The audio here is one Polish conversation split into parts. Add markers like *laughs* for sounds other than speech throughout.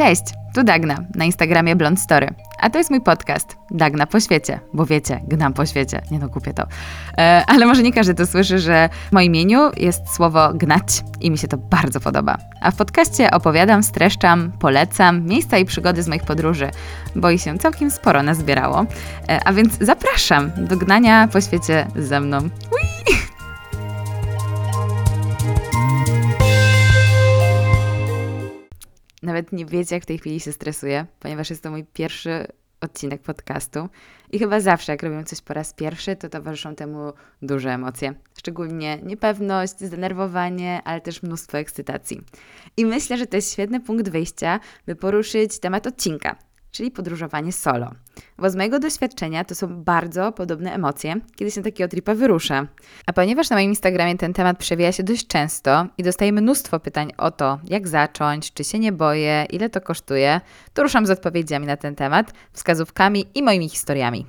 Cześć, tu Dagna, na Instagramie Blond Story. A to jest mój podcast, Dagna po świecie, bo wiecie, gnam po świecie, nie no kupię to. E, ale może nie każdy to słyszy, że w moim imieniu jest słowo gnać i mi się to bardzo podoba. A w podcaście opowiadam, streszczam, polecam miejsca i przygody z moich podróży, bo i się całkiem sporo nazbierało. E, a więc zapraszam do gnania po świecie ze mną. Ui! Nawet nie wiecie, jak w tej chwili się stresuję, ponieważ jest to mój pierwszy odcinek podcastu i chyba zawsze, jak robię coś po raz pierwszy, to towarzyszą temu duże emocje. Szczególnie niepewność, zdenerwowanie, ale też mnóstwo ekscytacji. I myślę, że to jest świetny punkt wyjścia, by poruszyć temat odcinka, czyli podróżowanie solo. Bo z mojego doświadczenia to są bardzo podobne emocje, kiedy się takiego tripa wyrusza. A ponieważ na moim Instagramie ten temat przewija się dość często i dostaję mnóstwo pytań o to, jak zacząć, czy się nie boję, ile to kosztuje, to ruszam z odpowiedziami na ten temat, wskazówkami i moimi historiami.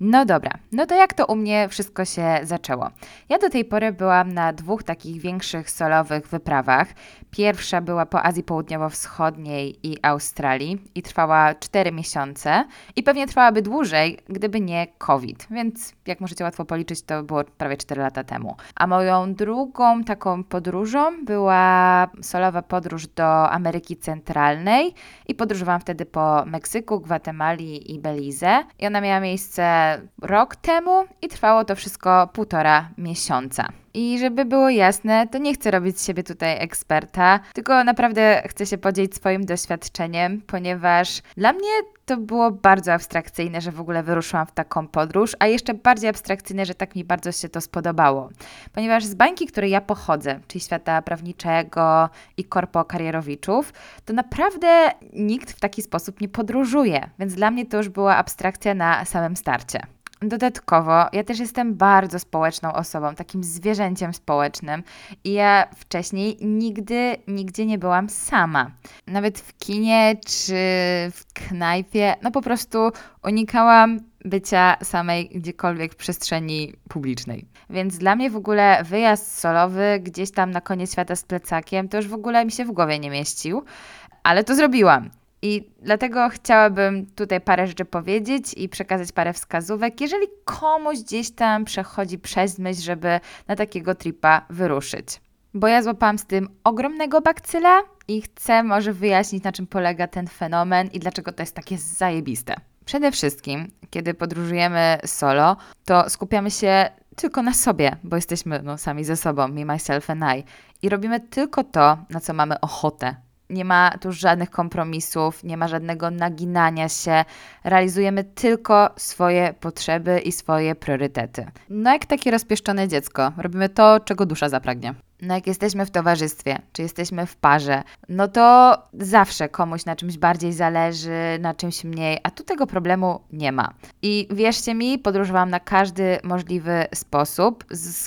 No dobra, no to jak to u mnie wszystko się zaczęło? Ja do tej pory byłam na dwóch takich większych solowych wyprawach. Pierwsza była po Azji Południowo-Wschodniej i Australii i trwała 4 miesiące i pewnie trwałaby dłużej, gdyby nie COVID, więc jak możecie łatwo policzyć, to było prawie 4 lata temu. A moją drugą taką podróżą była solowa podróż do Ameryki Centralnej i podróżowałam wtedy po Meksyku, Gwatemali i Belize i ona miała miejsce rok temu i trwało to wszystko półtora miesiąca. I żeby było jasne, to nie chcę robić z siebie tutaj eksperta, tylko naprawdę chcę się podzielić swoim doświadczeniem, ponieważ dla mnie to było bardzo abstrakcyjne, że w ogóle wyruszyłam w taką podróż, a jeszcze bardziej abstrakcyjne, że tak mi bardzo się to spodobało. Ponieważ z bańki, której ja pochodzę, czyli świata prawniczego i korpo karierowiczów, to naprawdę nikt w taki sposób nie podróżuje, więc dla mnie to już była abstrakcja na samym starcie. Dodatkowo, ja też jestem bardzo społeczną osobą, takim zwierzęciem społecznym i ja wcześniej nigdy, nigdzie nie byłam sama. Nawet w kinie czy w knajpie, no po prostu unikałam bycia samej gdziekolwiek w przestrzeni publicznej. Więc dla mnie w ogóle wyjazd solowy gdzieś tam na koniec świata z plecakiem to już w ogóle mi się w głowie nie mieścił, ale to zrobiłam. I dlatego chciałabym tutaj parę rzeczy powiedzieć i przekazać parę wskazówek, jeżeli komuś gdzieś tam przechodzi przez myśl, żeby na takiego tripa wyruszyć. Bo ja złapałam z tym ogromnego bakcyla i chcę może wyjaśnić, na czym polega ten fenomen i dlaczego to jest takie zajebiste. Przede wszystkim, kiedy podróżujemy solo, to skupiamy się tylko na sobie, bo jesteśmy no, sami ze sobą, me, myself and I. I robimy tylko to, na co mamy ochotę, nie ma tu żadnych kompromisów, nie ma żadnego naginania się. Realizujemy tylko swoje potrzeby i swoje priorytety. No jak takie rozpieszczone dziecko, robimy to, czego dusza zapragnie. No jak jesteśmy w towarzystwie, czy jesteśmy w parze, no to zawsze komuś na czymś bardziej zależy, na czymś mniej, a tu tego problemu nie ma. I wierzcie mi, podróżowałam na każdy możliwy sposób,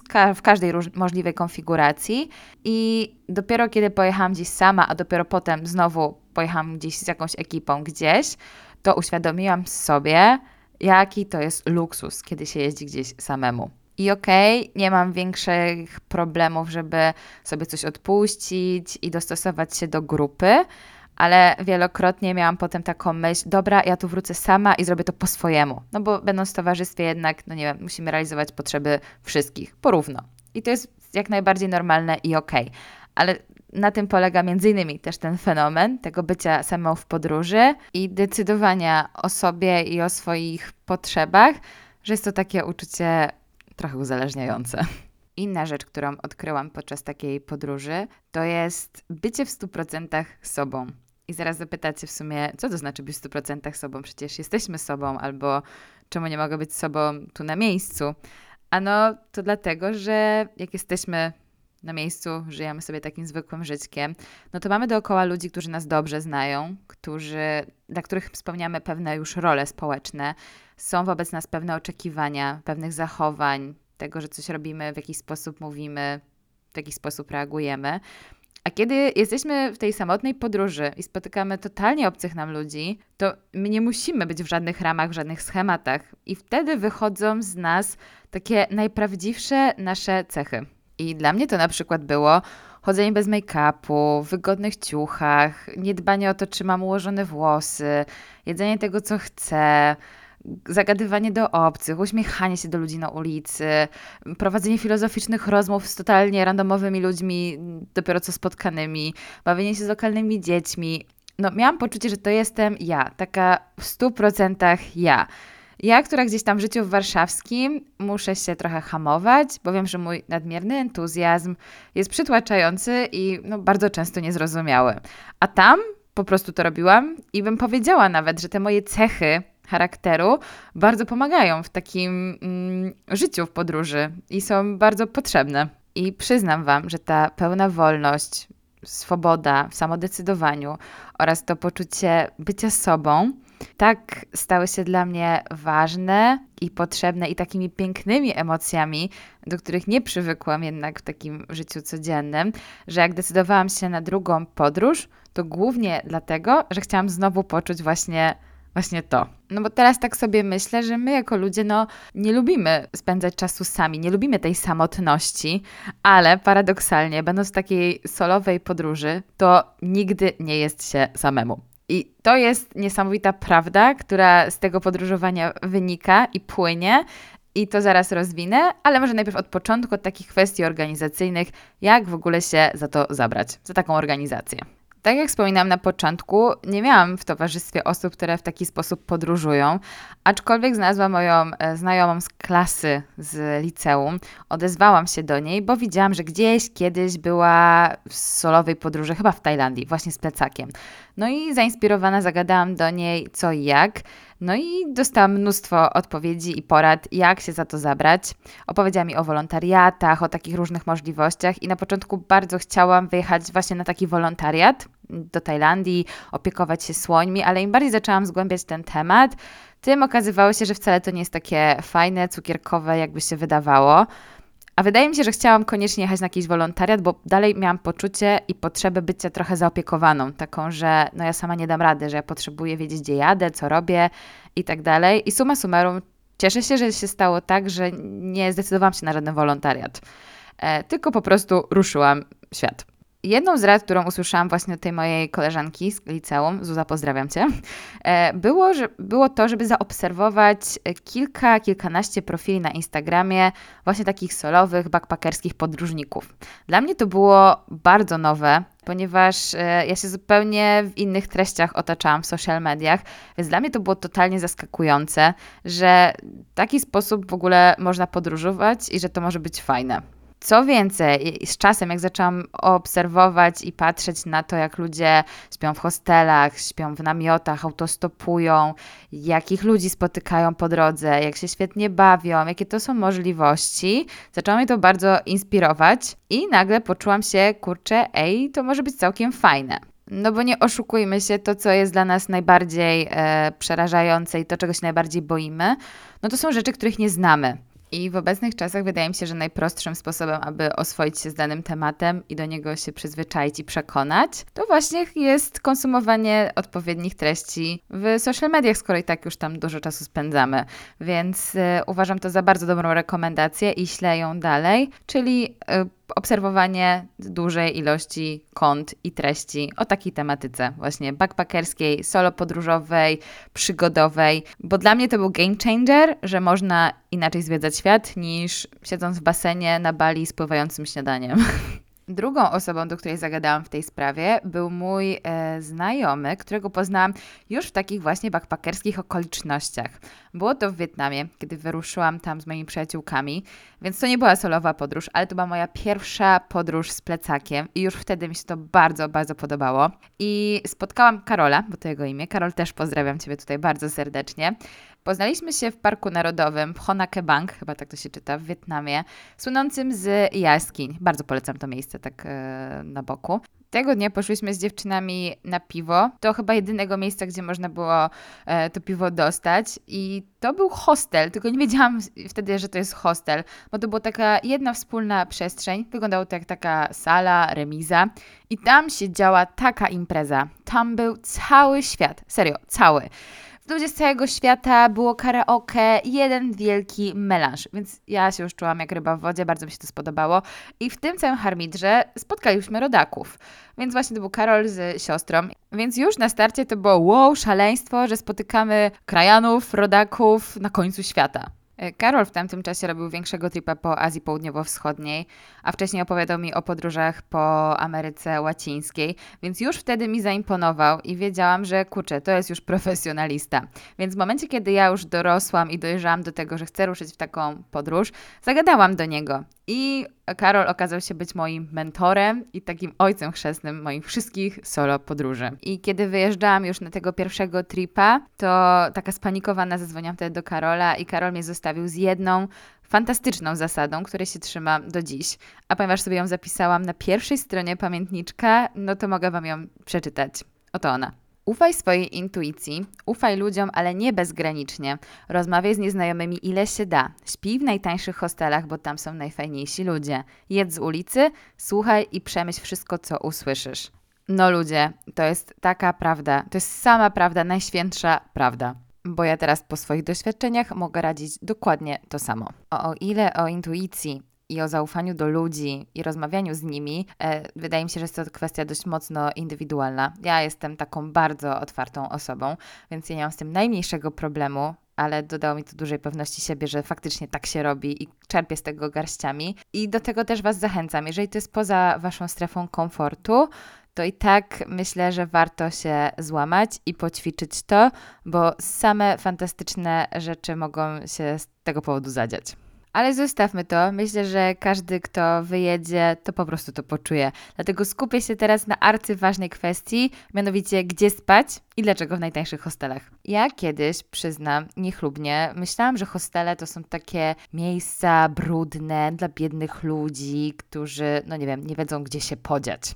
ka w każdej możliwej konfiguracji i dopiero kiedy pojechałam gdzieś sama, a dopiero potem znowu pojechałam gdzieś z jakąś ekipą gdzieś, to uświadomiłam sobie, jaki to jest luksus, kiedy się jeździ gdzieś samemu. I okej, okay, nie mam większych problemów, żeby sobie coś odpuścić i dostosować się do grupy, ale wielokrotnie miałam potem taką myśl, dobra, ja tu wrócę sama i zrobię to po swojemu. No bo będąc w towarzystwie jednak, no nie wiem, musimy realizować potrzeby wszystkich porówno. I to jest jak najbardziej normalne i okej. Okay. Ale na tym polega między innymi też ten fenomen tego bycia samą w podróży i decydowania o sobie i o swoich potrzebach, że jest to takie uczucie trochę uzależniające. Inna rzecz, którą odkryłam podczas takiej podróży, to jest bycie w 100% sobą. I zaraz zapytacie w sumie, co to znaczy być w 100% sobą? Przecież jesteśmy sobą, albo czemu nie mogę być sobą tu na miejscu? Ano, to dlatego, że jak jesteśmy na miejscu, żyjemy sobie takim zwykłym życiem, no to mamy dookoła ludzi, którzy nas dobrze znają, którzy, dla których spełniamy pewne już role społeczne, są wobec nas pewne oczekiwania, pewnych zachowań, tego, że coś robimy, w jakiś sposób mówimy, w jakiś sposób reagujemy. A kiedy jesteśmy w tej samotnej podróży i spotykamy totalnie obcych nam ludzi, to my nie musimy być w żadnych ramach, w żadnych schematach, i wtedy wychodzą z nas takie najprawdziwsze nasze cechy. I dla mnie to na przykład było chodzenie bez make-upu, w wygodnych ciuchach, niedbanie o to, czy mam ułożone włosy, jedzenie tego, co chcę, zagadywanie do obcych, uśmiechanie się do ludzi na ulicy, prowadzenie filozoficznych rozmów z totalnie randomowymi ludźmi, dopiero co spotkanymi, bawienie się z lokalnymi dziećmi. No, miałam poczucie, że to jestem ja, taka w stu procentach ja. Ja, która gdzieś tam w życiu warszawskim muszę się trochę hamować, bo wiem, że mój nadmierny entuzjazm jest przytłaczający i no, bardzo często niezrozumiały. A tam po prostu to robiłam i bym powiedziała nawet, że te moje cechy charakteru bardzo pomagają w takim mm, życiu w podróży i są bardzo potrzebne. I przyznam Wam, że ta pełna wolność, swoboda w samodecydowaniu oraz to poczucie bycia sobą tak stały się dla mnie ważne i potrzebne i takimi pięknymi emocjami, do których nie przywykłam jednak w takim życiu codziennym, że jak decydowałam się na drugą podróż, to głównie dlatego, że chciałam znowu poczuć właśnie właśnie to. No bo teraz tak sobie myślę, że my jako ludzie no nie lubimy spędzać czasu sami, nie lubimy tej samotności, ale paradoksalnie, będąc w takiej solowej podróży, to nigdy nie jest się samemu. I to jest niesamowita prawda, która z tego podróżowania wynika i płynie. I to zaraz rozwinę, ale może najpierw od początku, od takich kwestii organizacyjnych, jak w ogóle się za to zabrać, za taką organizację. Tak jak wspominałam na początku, nie miałam w towarzystwie osób, które w taki sposób podróżują, aczkolwiek znalazłam moją e, znajomą z klasy z liceum. Odezwałam się do niej, bo widziałam, że gdzieś kiedyś była w solowej podróży, chyba w Tajlandii, właśnie z plecakiem. No i zainspirowana zagadałam do niej co i jak. No i dostałam mnóstwo odpowiedzi i porad, jak się za to zabrać. Opowiedziała mi o wolontariatach, o takich różnych możliwościach i na początku bardzo chciałam wyjechać właśnie na taki wolontariat do Tajlandii, opiekować się słońmi, ale im bardziej zaczęłam zgłębiać ten temat, tym okazywało się, że wcale to nie jest takie fajne, cukierkowe, jakby się wydawało. A wydaje mi się, że chciałam koniecznie jechać na jakiś wolontariat, bo dalej miałam poczucie i potrzebę bycia trochę zaopiekowaną, taką, że no ja sama nie dam rady, że ja potrzebuję wiedzieć, gdzie jadę, co robię i tak dalej. I suma summarum, cieszę się, że się stało tak, że nie zdecydowałam się na żaden wolontariat, e, tylko po prostu ruszyłam świat. Jedną z rad, którą usłyszałam właśnie od tej mojej koleżanki z liceum, Zuza, pozdrawiam Cię, e, było, że, było to, żeby zaobserwować kilka, kilkanaście profili na Instagramie właśnie takich solowych, backpackerskich podróżników. Dla mnie to było bardzo nowe, ponieważ e, ja się zupełnie w innych treściach otaczałam w social mediach, więc dla mnie to było totalnie zaskakujące, że w taki sposób w ogóle można podróżować i że to może być fajne. Co więcej, z czasem, jak zaczęłam obserwować i patrzeć na to, jak ludzie śpią w hostelach, śpią w namiotach, autostopują, jakich ludzi spotykają po drodze, jak się świetnie bawią, jakie to są możliwości, zaczęło mnie to bardzo inspirować i nagle poczułam się, kurczę, ej, to może być całkiem fajne. No bo nie oszukujmy się, to co jest dla nas najbardziej e, przerażające i to, czego się najbardziej boimy, no to są rzeczy, których nie znamy. I w obecnych czasach wydaje mi się, że najprostszym sposobem, aby oswoić się z danym tematem i do niego się przyzwyczaić i przekonać, to właśnie jest konsumowanie odpowiednich treści w social mediach, skoro i tak już tam dużo czasu spędzamy. Więc y, uważam to za bardzo dobrą rekomendację i ślę ją dalej, czyli y, obserwowanie dużej ilości kont i treści o takiej tematyce, właśnie backpackerskiej, solo podróżowej, przygodowej, bo dla mnie to był game changer, że można inaczej zwiedzać świat niż siedząc w basenie na Bali z pływającym śniadaniem. *laughs* Drugą osobą, do której zagadałam w tej sprawie, był mój e, znajomy, którego poznałam już w takich właśnie backpackerskich okolicznościach. Było to w Wietnamie, kiedy wyruszyłam tam z moimi przyjaciółkami, więc to nie była solowa podróż, ale to była moja pierwsza podróż z plecakiem i już wtedy mi się to bardzo, bardzo podobało. I spotkałam Karola, bo to jego imię. Karol, też pozdrawiam Ciebie tutaj bardzo serdecznie. Poznaliśmy się w Parku Narodowym w Honakebang, chyba tak to się czyta, w Wietnamie, słynącym z jaskiń. Bardzo polecam to miejsce tak e, na boku. Tego dnia poszłyśmy z dziewczynami na piwo. To chyba jedynego miejsca, gdzie można było e, to piwo dostać. I to był hostel, tylko nie wiedziałam wtedy, że to jest hostel, bo to była taka jedna wspólna przestrzeń. Wyglądało to jak taka sala, remiza. I tam się działa taka impreza. Tam był cały świat, serio, cały. Ludzie z całego świata, było karaoke, jeden wielki melanż, więc ja się już czułam jak ryba w wodzie, bardzo mi się to spodobało. I w tym całym harmidrze spotkaliśmy rodaków. Więc właśnie to był Karol z siostrą. Więc już na starcie to było wow, szaleństwo, że spotykamy krajanów, rodaków na końcu świata. E, Karol w tamtym czasie robił większego tripa po Azji Południowo-Wschodniej, a wcześniej opowiadał mi o podróżach po Ameryce Łacińskiej, więc już wtedy mi zaimponował i wiedziałam, że kurczę, to jest już profesjonalista. Więc w momencie, kiedy ja już dorosłam i dojrzałam do tego, że chcę ruszyć w taką podróż, zagadałam do niego i Karol okazał się być moim mentorem i takim ojcem chrzestnym moich wszystkich solo podróży. I kiedy wyjeżdżałam już na tego pierwszego tripa, to taka spanikowana zadzwoniłam wtedy do Karola i Karol mnie zostawił z jedną fantastyczną zasadą, której się trzymam do dziś. A ponieważ sobie ją zapisałam na pierwszej stronie pamiętniczka, no to mogę Wam ją przeczytać. Oto ona. Ufaj swojej intuicji, ufaj ludziom, ale nie bezgranicznie. Rozmawiaj z nieznajomymi ile się da. Śpij w najtańszych hostelach, bo tam są najfajniejsi ludzie. Jedz z ulicy, słuchaj i przemyśl wszystko, co usłyszysz. No ludzie, to jest taka prawda. To jest sama prawda, najświętsza prawda. Bo ja teraz po swoich doświadczeniach mogę radzić dokładnie to samo. O, o ile o intuicji i o zaufaniu do ludzi i rozmawianiu z nimi, e, wydaje mi się, że jest to kwestia dość mocno indywidualna. Ja jestem taką bardzo otwartą osobą, więc ja nie mam z tym najmniejszego problemu. Ale dodało mi to dużej pewności siebie, że faktycznie tak się robi i czerpię z tego garściami. I do tego też Was zachęcam. Jeżeli to jest poza Waszą strefą komfortu, to i tak myślę, że warto się złamać i poćwiczyć to, bo same fantastyczne rzeczy mogą się z tego powodu zadziać. Ale zostawmy to. Myślę, że każdy, kto wyjedzie, to po prostu to poczuje. Dlatego skupię się teraz na arcyważnej kwestii, mianowicie gdzie spać i dlaczego w najtańszych hostelach. Ja kiedyś, przyznam, niechlubnie, myślałam, że hostele to są takie miejsca brudne dla biednych ludzi, którzy, no nie wiem, nie wiedzą gdzie się podziać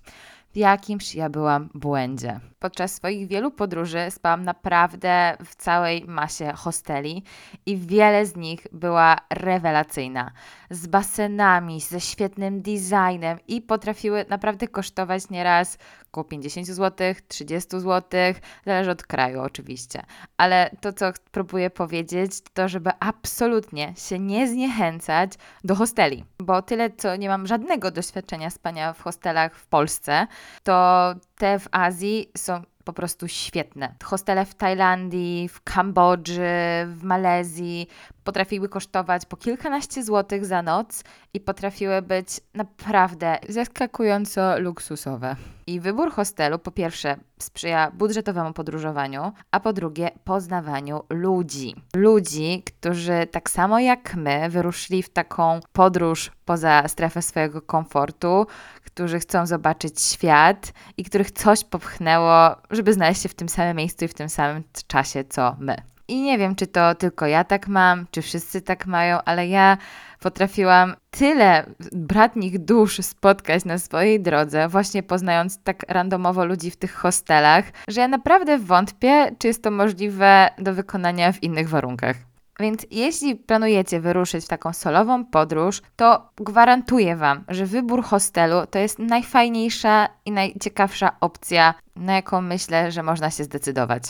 jakimś ja byłam błędzie. Podczas swoich wielu podróży spałam naprawdę w całej masie hosteli i wiele z nich była rewelacyjna. Z basenami, ze świetnym designem i potrafiły naprawdę kosztować nieraz około 50 zł, 30 zł, zależy od kraju oczywiście. Ale to, co próbuję powiedzieć, to żeby absolutnie się nie zniechęcać do hosteli, bo tyle, co nie mam żadnego doświadczenia spania w hostelach w Polsce, to te w Azji są po prostu świetne. Hostele w Tajlandii, w Kambodży, w Malezji potrafiły kosztować po kilkanaście złotych za noc i potrafiły być naprawdę zaskakująco luksusowe. I wybór hostelu po pierwsze sprzyja budżetowemu podróżowaniu, a po drugie poznawaniu ludzi. Ludzi, którzy tak samo jak my wyruszyli w taką podróż poza strefę swojego komfortu, którzy chcą zobaczyć świat i których coś popchnęło, żeby znaleźć się w tym samym miejscu i w tym samym czasie co my. I nie wiem, czy to tylko ja tak mam, czy wszyscy tak mają, ale ja potrafiłam tyle bratnich dusz spotkać na swojej drodze, właśnie poznając tak randomowo ludzi w tych hostelach, że ja naprawdę wątpię, czy jest to możliwe do wykonania w innych warunkach. Więc jeśli planujecie wyruszyć w taką solową podróż, to gwarantuję Wam, że wybór hostelu to jest najfajniejsza i najciekawsza opcja, na jaką myślę, że można się zdecydować.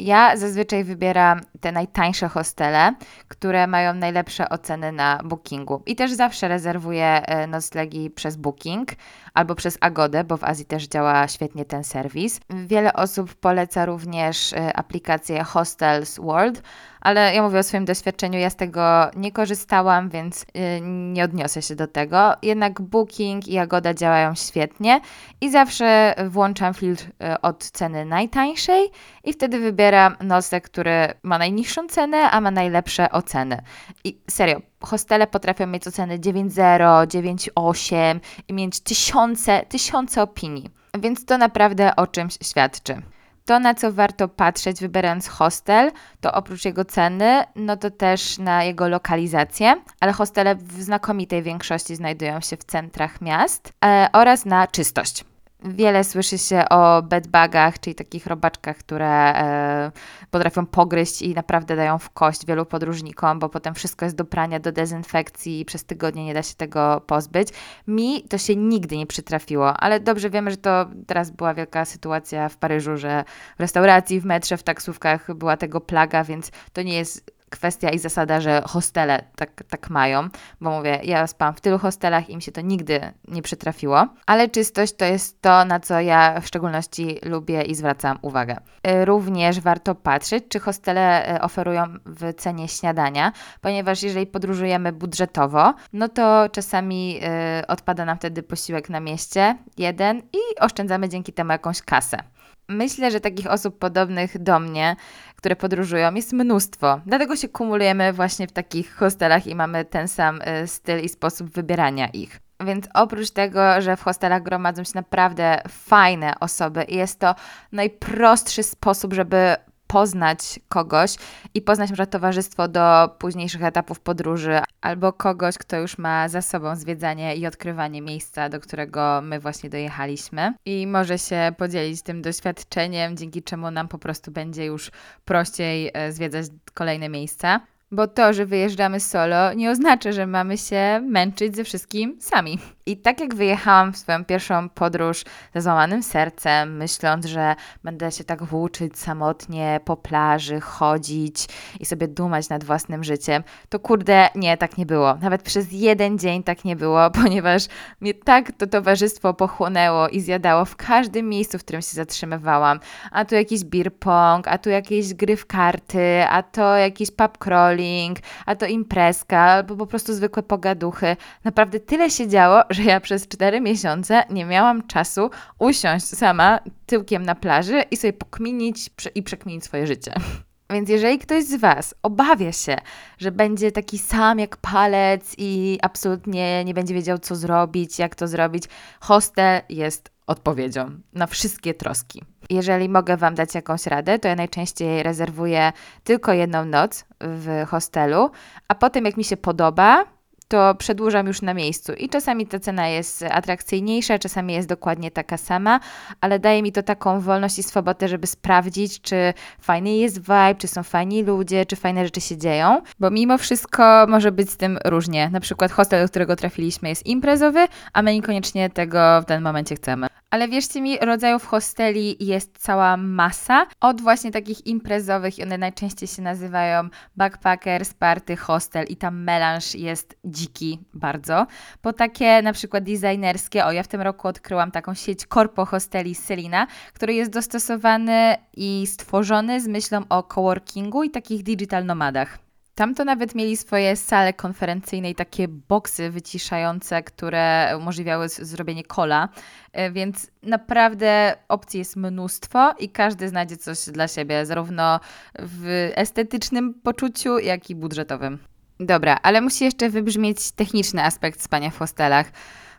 Ja zazwyczaj wybieram te najtańsze hostele, które mają najlepsze oceny na bookingu. I też zawsze rezerwuję e, noclegi przez booking albo przez Agodę, bo w Azji też działa świetnie ten serwis. Wiele osób poleca również e, aplikację Hostels World, ale ja mówię o swoim doświadczeniu, ja z tego nie korzystałam, więc y, nie odniosę się do tego. Jednak Booking i Jagoda działają świetnie i zawsze włączam filtr y, od ceny najtańszej i wtedy wybieram nocleg, który ma najniższą cenę, a ma najlepsze oceny. I serio, hostele potrafią mieć oceny 9.0, 9.8 i mieć tysiące, tysiące opinii. Więc to naprawdę o czymś świadczy. To, na co warto patrzeć, wybierając hostel, to oprócz jego ceny, no to też na jego lokalizację, ale hostele w znakomitej większości znajdują się w centrach miast e, oraz na czystość. Wiele słyszy się o bedbugach, czyli takich robaczkach, które e, potrafią pogryźć i naprawdę dają w kość wielu podróżnikom, bo potem wszystko jest do prania, do dezynfekcji i przez tygodnie nie da się tego pozbyć. Mi to się nigdy nie przytrafiło, ale dobrze wiemy, że to teraz była wielka sytuacja w Paryżu, że w restauracji, w metrze, w taksówkach była tego plaga, więc to nie jest kwestia i zasada, że hostele tak, tak mają, bo mówię, ja spałam w tylu hostelach i mi się to nigdy nie przytrafiło, ale czystość to jest to, na co ja w szczególności lubię i zwracam uwagę. Y, również warto patrzeć, czy hostele y, oferują w cenie śniadania, ponieważ jeżeli podróżujemy budżetowo, no to czasami y, odpada nam wtedy posiłek na mieście, jeden i oszczędzamy dzięki temu jakąś kasę. Myślę, że takich osób podobnych do mnie, które podróżują, jest mnóstwo. Dlatego się kumulujemy właśnie w takich hostelach i mamy ten sam y, styl i sposób wybierania ich. Więc oprócz tego, że w hostelach gromadzą się naprawdę fajne osoby i jest to najprostszy sposób, żeby poznać kogoś i poznać może towarzystwo do późniejszych etapów podróży, albo kogoś, kto już ma za sobą zwiedzanie i odkrywanie miejsca, do którego my właśnie dojechaliśmy i może się podzielić tym doświadczeniem, dzięki czemu nam po prostu będzie już prościej e, zwiedzać kolejne miejsca. Bo to, że wyjeżdżamy solo, nie oznacza, że mamy się męczyć ze wszystkim sami. I tak jak wyjechałam w swoją pierwszą podróż ze złamanym sercem, myśląc, że będę się tak włóczyć samotnie po plaży, chodzić i sobie dumać nad własnym życiem, to kurde, nie, tak nie było. Nawet przez jeden dzień tak nie było, *laughs* ponieważ mnie tak to towarzystwo pochłonęło i zjadało w każdym miejscu, w którym się zatrzymywałam. A tu jakiś beer pong, a tu jakieś gry w karty, a to jakiś pub crawling, a to imprezka, albo po prostu zwykłe pogaduchy. Naprawdę tyle się działo, że ja przez cztery miesiące nie miałam czasu usiąść sama tyłkiem na plaży i sobie pokminić i przekminić swoje życie. *laughs* Więc jeżeli ktoś z Was obawia się, że będzie taki sam jak palec i absolutnie nie będzie wiedział, co zrobić, jak to zrobić, hostel jest odpowiedzią na wszystkie troski. Jeżeli mogę Wam dać jakąś radę, to ja najczęściej rezerwuję tylko jedną noc w hostelu, a potem, jak mi się podoba, to przedłużam już na miejscu. I czasami ta cena jest atrakcyjniejsza, czasami jest dokładnie taka sama, ale daje mi to taką wolność i swobodę, żeby sprawdzić, czy fajny jest vibe, czy są fajni ludzie, czy fajne rzeczy się dzieją, bo mimo wszystko może być z tym różnie. Na przykład hostel, do którego trafiliśmy jest imprezowy, a my niekoniecznie tego w danym momencie chcemy. Ale wierzcie mi, rodzajów hosteli jest cała masa. Od właśnie takich imprezowych i one najczęściej się nazywają backpackers, party, hostel i tam melanż jest dziki bardzo. Po takie na przykład designerskie, o ja w tym roku odkryłam taką sieć Corpo Hosteli Selina, który jest dostosowany i stworzony z myślą o coworkingu i takich digital nomadach. Tam to nawet mieli swoje sale konferencyjne i takie boksy wyciszające, które umożliwiały zrobienie kola, e, więc naprawdę opcji jest mnóstwo i każdy znajdzie coś dla siebie, zarówno w estetycznym poczuciu, jak i budżetowym. Dobra, ale musi jeszcze wybrzmieć techniczny aspekt spania w hostelach.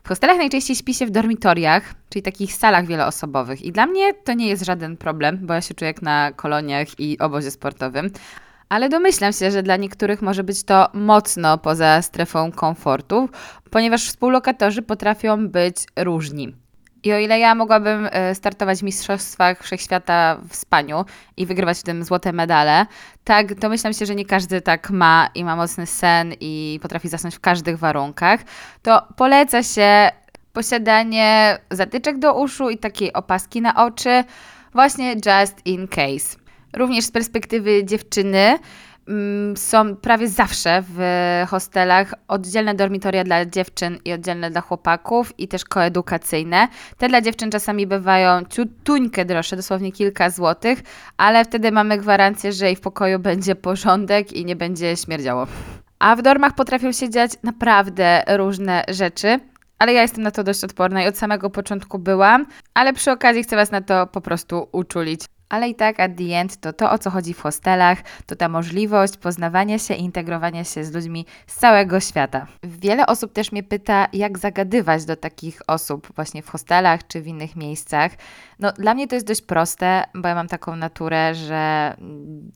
W hostelach najczęściej śpi się w dormitoriach, czyli takich salach wieloosobowych. I dla mnie to nie jest żaden problem, bo ja się czuję jak na koloniach i obozie sportowym ale domyślam się, że dla niektórych może być to mocno poza strefą komfortu, ponieważ współlokatorzy potrafią być różni. I o ile ja mogłabym e, startować w Mistrzostwach Wszechświata w spaniu i wygrywać w tym złote medale, tak domyślam się, że nie każdy tak ma i ma mocny sen i potrafi zasnąć w każdych warunkach, to poleca się posiadanie zatyczek do uszu i takiej opaski na oczy, właśnie just in case. Również z perspektywy dziewczyny mm, są prawie zawsze w hostelach oddzielne dormitoria dla dziewczyn i oddzielne dla chłopaków i też koedukacyjne. Te dla dziewczyn czasami bywają ciutuńkę droższe, dosłownie kilka złotych, ale wtedy mamy gwarancję, że i w pokoju będzie porządek i nie będzie śmierdziało. A w dormach potrafią się dziać naprawdę różne rzeczy ale ja jestem na to dość odporna i od samego początku byłam, ale przy okazji chcę Was na to po prostu uczulić. Ale i tak at the end to to, o co chodzi w hostelach, to ta możliwość poznawania się i integrowania się z ludźmi z całego świata. Wiele osób też mnie pyta, jak zagadywać do takich osób właśnie w hostelach czy w innych miejscach. No, dla mnie to jest dość proste, bo ja mam taką naturę, że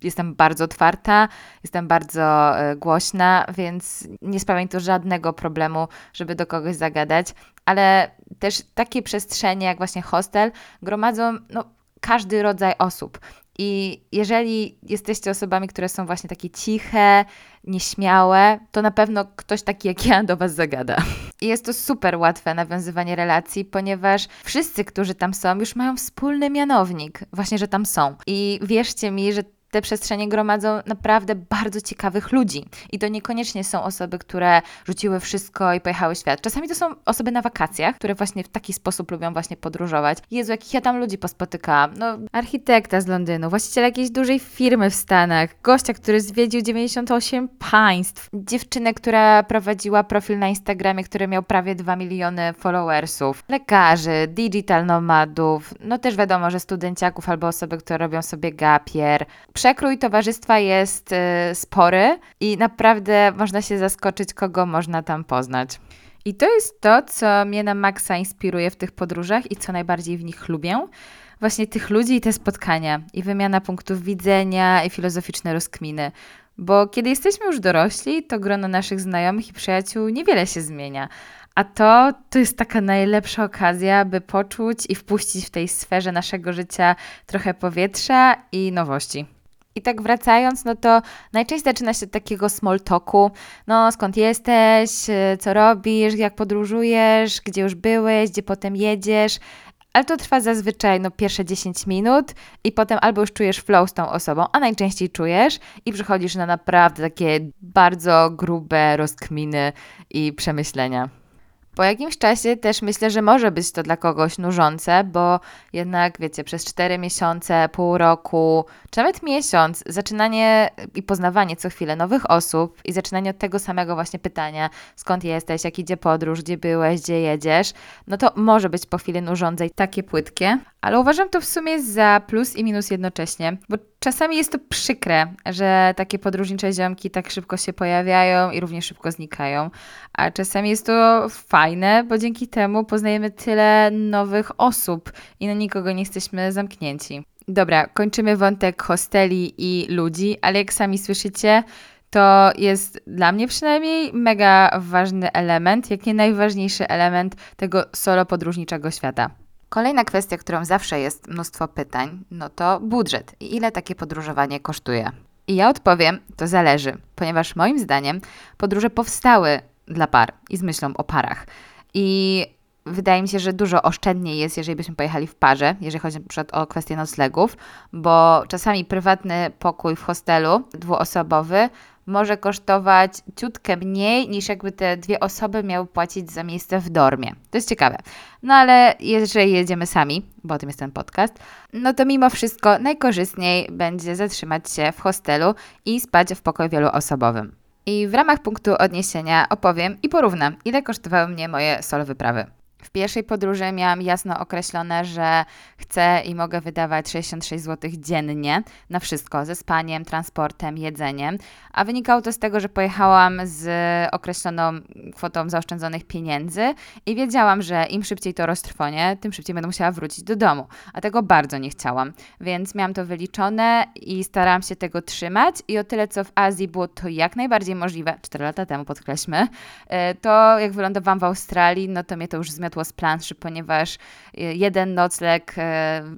jestem bardzo otwarta, jestem bardzo y, głośna, więc nie sprawia mi to żadnego problemu, żeby do kogoś zagadać, ale też takie przestrzenie jak właśnie hostel gromadzą no, każdy rodzaj osób. I jeżeli jesteście osobami, które są właśnie takie ciche, nieśmiałe, to na pewno ktoś taki jak ja do Was zagada. I jest to super łatwe nawiązywanie relacji, ponieważ wszyscy, którzy tam są, już mają wspólny mianownik, właśnie, że tam są. I wierzcie mi, że te przestrzenie gromadzą naprawdę bardzo ciekawych ludzi. I to niekoniecznie są osoby, które rzuciły wszystko i pojechały świat. Czasami to są osoby na wakacjach, które właśnie w taki sposób lubią właśnie podróżować. Jezu, jakich ja tam ludzi pospotykałam. No, architekta z Londynu, właściciel jakiejś dużej firmy w Stanach, gościa, który zwiedził 98 państw, dziewczynę, która prowadziła profil na Instagramie, który miał prawie 2 miliony followersów, lekarzy, digital nomadów, no też wiadomo, że studenciaków albo osoby, które robią sobie gapier, Przekrój towarzystwa jest y, spory i naprawdę można się zaskoczyć, kogo można tam poznać. I to jest to, co mnie na maksa inspiruje w tych podróżach i co najbardziej w nich lubię. Właśnie tych ludzi i te spotkania, i wymiana punktów widzenia, i filozoficzne rozkminy. Bo kiedy jesteśmy już dorośli, to grono naszych znajomych i przyjaciół niewiele się zmienia. A to, to jest taka najlepsza okazja, by poczuć i wpuścić w tej sferze naszego życia trochę powietrza i nowości. I tak wracając, no to najczęściej zaczyna się od takiego small talku. No, skąd jesteś, co robisz, jak podróżujesz, gdzie już byłeś, gdzie potem jedziesz. Ale to trwa zazwyczaj no, pierwsze 10 minut i potem albo już czujesz flow z tą osobą, a najczęściej czujesz i przychodzisz na naprawdę takie bardzo grube rozkminy i przemyślenia. Po jakimś czasie też myślę, że może być to dla kogoś nużące, bo jednak, wiecie, przez 4 miesiące, pół roku, czy nawet miesiąc, zaczynanie i poznawanie co chwilę nowych osób i zaczynanie od tego samego właśnie pytania, skąd jesteś, jak idzie podróż, gdzie byłeś, gdzie jedziesz, no to może być po chwili nużące i takie płytkie, ale uważam to w sumie za plus i minus jednocześnie, bo czasami jest to przykre, że takie podróżnicze ziomki tak szybko się pojawiają i równie szybko znikają, a czasami jest to fajne, bo dzięki temu poznajemy tyle nowych osób i na nikogo nie jesteśmy zamknięci. Dobra, kończymy wątek hosteli i ludzi, ale jak sami słyszycie, to jest dla mnie przynajmniej mega ważny element, jak nie najważniejszy element tego solo podróżniczego świata. Kolejna kwestia, którą zawsze jest mnóstwo pytań, no to budżet i ile takie podróżowanie kosztuje. I ja odpowiem, to zależy, ponieważ moim zdaniem podróże powstały dla par i z myślą o parach. I wydaje mi się, że dużo oszczędniej jest, jeżeli byśmy pojechali w parze, jeżeli chodzi na przykład o kwestię noclegów, bo czasami prywatny pokój w hostelu dwuosobowy może kosztować ciutkę mniej niż jakby te dwie osoby miały płacić za miejsce w dormie. To jest ciekawe. No ale jeżeli jedziemy sami, bo o tym jest ten podcast, no to mimo wszystko najkorzystniej będzie zatrzymać się w hostelu i spać w pokoju wieloosobowym. I w ramach punktu odniesienia opowiem i porównam, ile kosztowały mnie moje solo wyprawy. W pierwszej podróży miałam jasno określone, że chcę i mogę wydawać 66 zł dziennie na wszystko, ze spaniem, transportem, jedzeniem, a wynikało to z tego, że pojechałam z określoną kwotą zaoszczędzonych pieniędzy i wiedziałam, że im szybciej to roztrwonie, tym szybciej będę musiała wrócić do domu, a tego bardzo nie chciałam, więc miałam to wyliczone i starałam się tego trzymać i o tyle, co w Azji było to jak najbardziej możliwe, 4 lata temu podkreślmy, y, to jak wylądowałam w Australii, no to mnie to już zmiotło światło z planszy, ponieważ y, jeden nocleg y,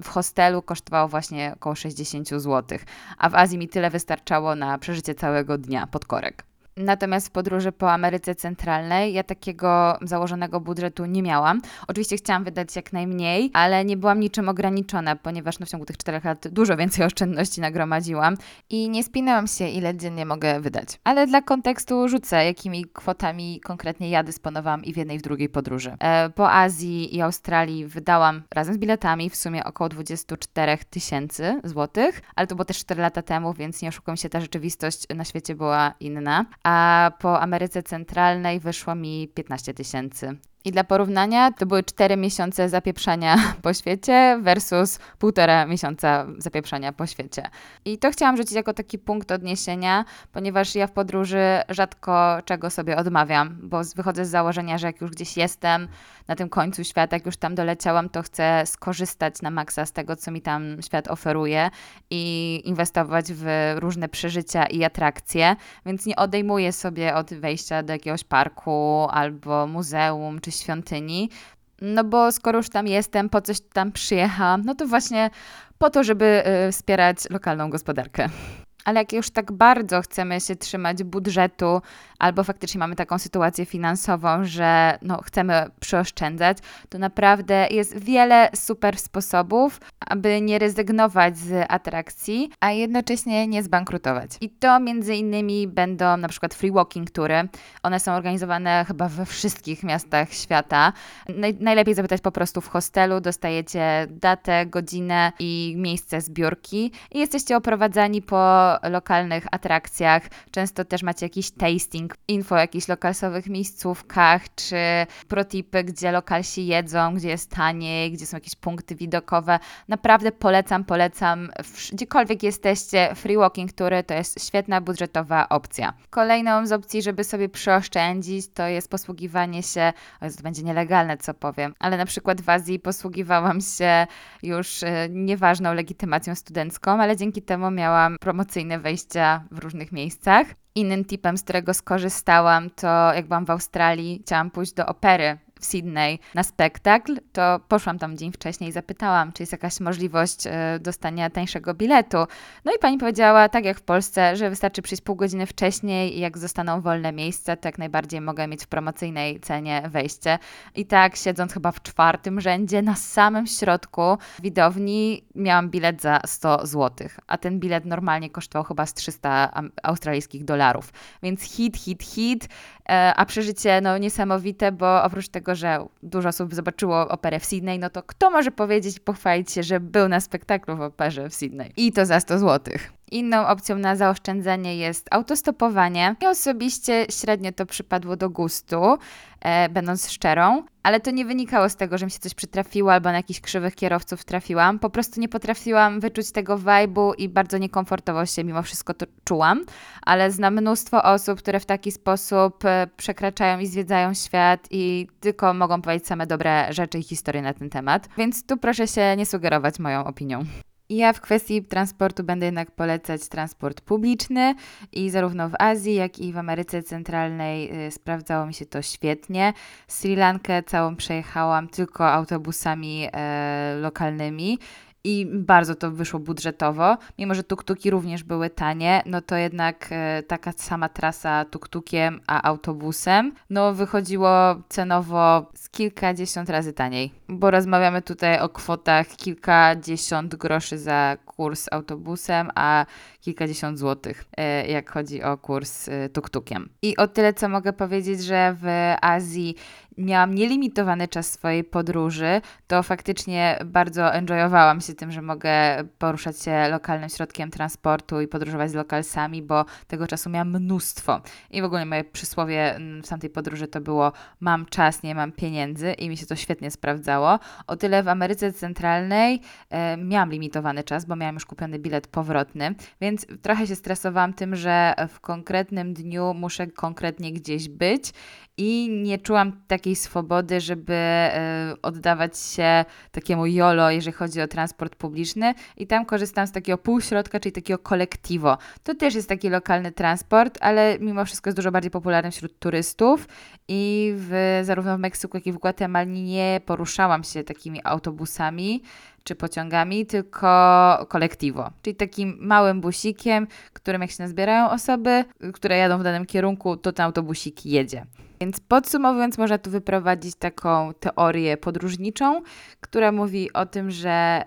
w hostelu kosztował właśnie około 60 zł, a w Azji mi tyle wystarczało na przeżycie całego dnia pod korek. Natomiast w podróży po Ameryce Centralnej ja takiego założonego budżetu nie miałam. Oczywiście chciałam wydać jak najmniej, ale nie byłam niczym ograniczona, ponieważ no, w ciągu tych czterech lat dużo więcej *laughs* oszczędności nagromadziłam i nie spinałam się, ile dziennie mogę wydać. Ale dla kontekstu rzucę, jakimi kwotami konkretnie ja dysponowałam i w jednej i w drugiej podróży. E, po Azji i Australii wydałam razem z biletami w sumie około 24 tysięcy złotych, ale to było też 4 lata temu, więc nie oszukujmy się, ta rzeczywistość na świecie była inna a po Ameryce Centralnej wyszło mi 15 tysięcy. I dla porównania to były 4 miesiące zapieprzania *laughs* po świecie versus półtora miesiąca zapieprzania po świecie. I to chciałam rzucić jako taki punkt odniesienia, ponieważ ja w podróży rzadko czego sobie odmawiam, bo wychodzę z założenia, że jak już gdzieś jestem, na tym końcu świata, jak już tam doleciałam, to chcę skorzystać na maksa z tego, co mi tam świat oferuje i inwestować w różne przeżycia i atrakcje, więc nie odejmuję sobie od wejścia do jakiegoś parku albo muzeum czy świątyni, no bo skoro już tam jestem, po coś tam przyjechałam, no to właśnie po to, żeby y, wspierać lokalną gospodarkę. Ale jak już tak bardzo chcemy się trzymać budżetu, albo faktycznie mamy taką sytuację finansową, że no, chcemy przyoszczędzać, to naprawdę jest wiele super sposobów, aby nie rezygnować z atrakcji, a jednocześnie nie zbankrutować. I to między innymi będą na przykład free walking tury. One są organizowane chyba we wszystkich miastach świata. Naj najlepiej zapytać po prostu w hostelu, dostajecie datę, godzinę i miejsce zbiórki i jesteście oprowadzani po lokalnych atrakcjach. Często też macie jakiś tasting, info o jakichś lokalsowych miejscówkach, czy protipy, gdzie lokalsi jedzą, gdzie jest taniej, gdzie są jakieś punkty widokowe. Naprawdę polecam, polecam. Gdziekolwiek jesteście, free walking tury to jest świetna budżetowa opcja. Kolejną z opcji, żeby sobie przeoszczędzić, to jest posługiwanie się, o to będzie nielegalne, co powiem, ale na przykład w Azji posługiwałam się już e, nieważną legitymacją studencką, ale dzięki temu miałam promocyjne wejścia w różnych miejscach. Innym tipem, z którego skorzystałam, to jak byłam w Australii, chciałam pójść do opery Sydney na spektakl, to poszłam tam dzień wcześniej i zapytałam, czy jest jakaś możliwość e, dostania tańszego biletu. No i pani powiedziała, tak jak w Polsce, że wystarczy przyjść pół godziny wcześniej i jak zostaną wolne miejsca, to jak najbardziej mogę mieć w promocyjnej cenie wejście. I tak, siedząc chyba w czwartym rzędzie, na samym środku widowni, miałam bilet za 100 zł, a ten bilet normalnie kosztował chyba z 300 australijskich dolarów. Więc hit, hit, hit, a przeżycie no niesamowite, bo oprócz tego, że dużo osób zobaczyło operę w Sydney, no to kto może powiedzieć pochwalić się, że był na spektaklu w operze w Sydney? I to za 100 złotych. Inną opcją na zaoszczędzenie jest autostopowanie. Mi osobiście średnio to przypadło do gustu, e, będąc szczerą, ale to nie wynikało z tego, że mi się coś przytrafiło albo na jakichś krzywych kierowców trafiłam. Po prostu nie potrafiłam wyczuć tego vibe'u i bardzo niekomfortowo się mimo wszystko to czułam, ale znam mnóstwo osób, które w taki sposób e, przekraczają i zwiedzają świat i tylko mogą powiedzieć same dobre rzeczy i historie na ten temat. Więc tu proszę się nie sugerować moją opinią. Ja w kwestii transportu będę jednak polecać transport publiczny i zarówno w Azji, jak i w Ameryce Centralnej y, sprawdzało mi się to świetnie. Sri Lankę całą przejechałam tylko autobusami e, lokalnymi i bardzo to wyszło budżetowo. Mimo, że tuktuki również były tanie, no to jednak e, taka sama trasa tuktukiem a autobusem, no wychodziło cenowo z kilkadziesiąt razy taniej, bo rozmawiamy tutaj o kwotach kilkadziesiąt groszy za kurs autobusem, a kilkadziesiąt złotych, e, jak chodzi o kurs e, tuktukiem. I o tyle, co mogę powiedzieć, że w Azji miałam nielimitowany czas swojej podróży, to faktycznie bardzo enjoyowałam się tym, że mogę poruszać się lokalnym środkiem transportu i podróżować z lokalsami, bo tego czasu miałam mnóstwo. I w ogóle moje przysłowie mm, w tamtej podróży to było mam czas, nie mam pieniędzy i mi się to świetnie sprawdzało. O tyle w Ameryce Centralnej e, miałam limitowany czas, bo miałam już kupiony bilet powrotny, więc trochę się stresowałam tym, że w konkretnym dniu muszę konkretnie gdzieś być i nie czułam takiej swobody, żeby e, oddawać się takiemu YOLO, jeżeli chodzi o transport publiczny i tam korzystam z takiego półśrodka, czyli takiego kolektivo. To też jest taki lokalny transport, ale mimo wszystko jest dużo bardziej popularny wśród turystów i w, zarówno w Meksyku, jak i w Guatemali nie poruszałam się takimi autobusami, czy pociągami, tylko kolektivo, czyli takim małym busikiem, którym jak się nazbierają osoby, które jadą w danym kierunku, to ten autobusik jedzie. Więc podsumowując, można tu wyprowadzić taką teorię podróżniczą, która mówi o tym, że e,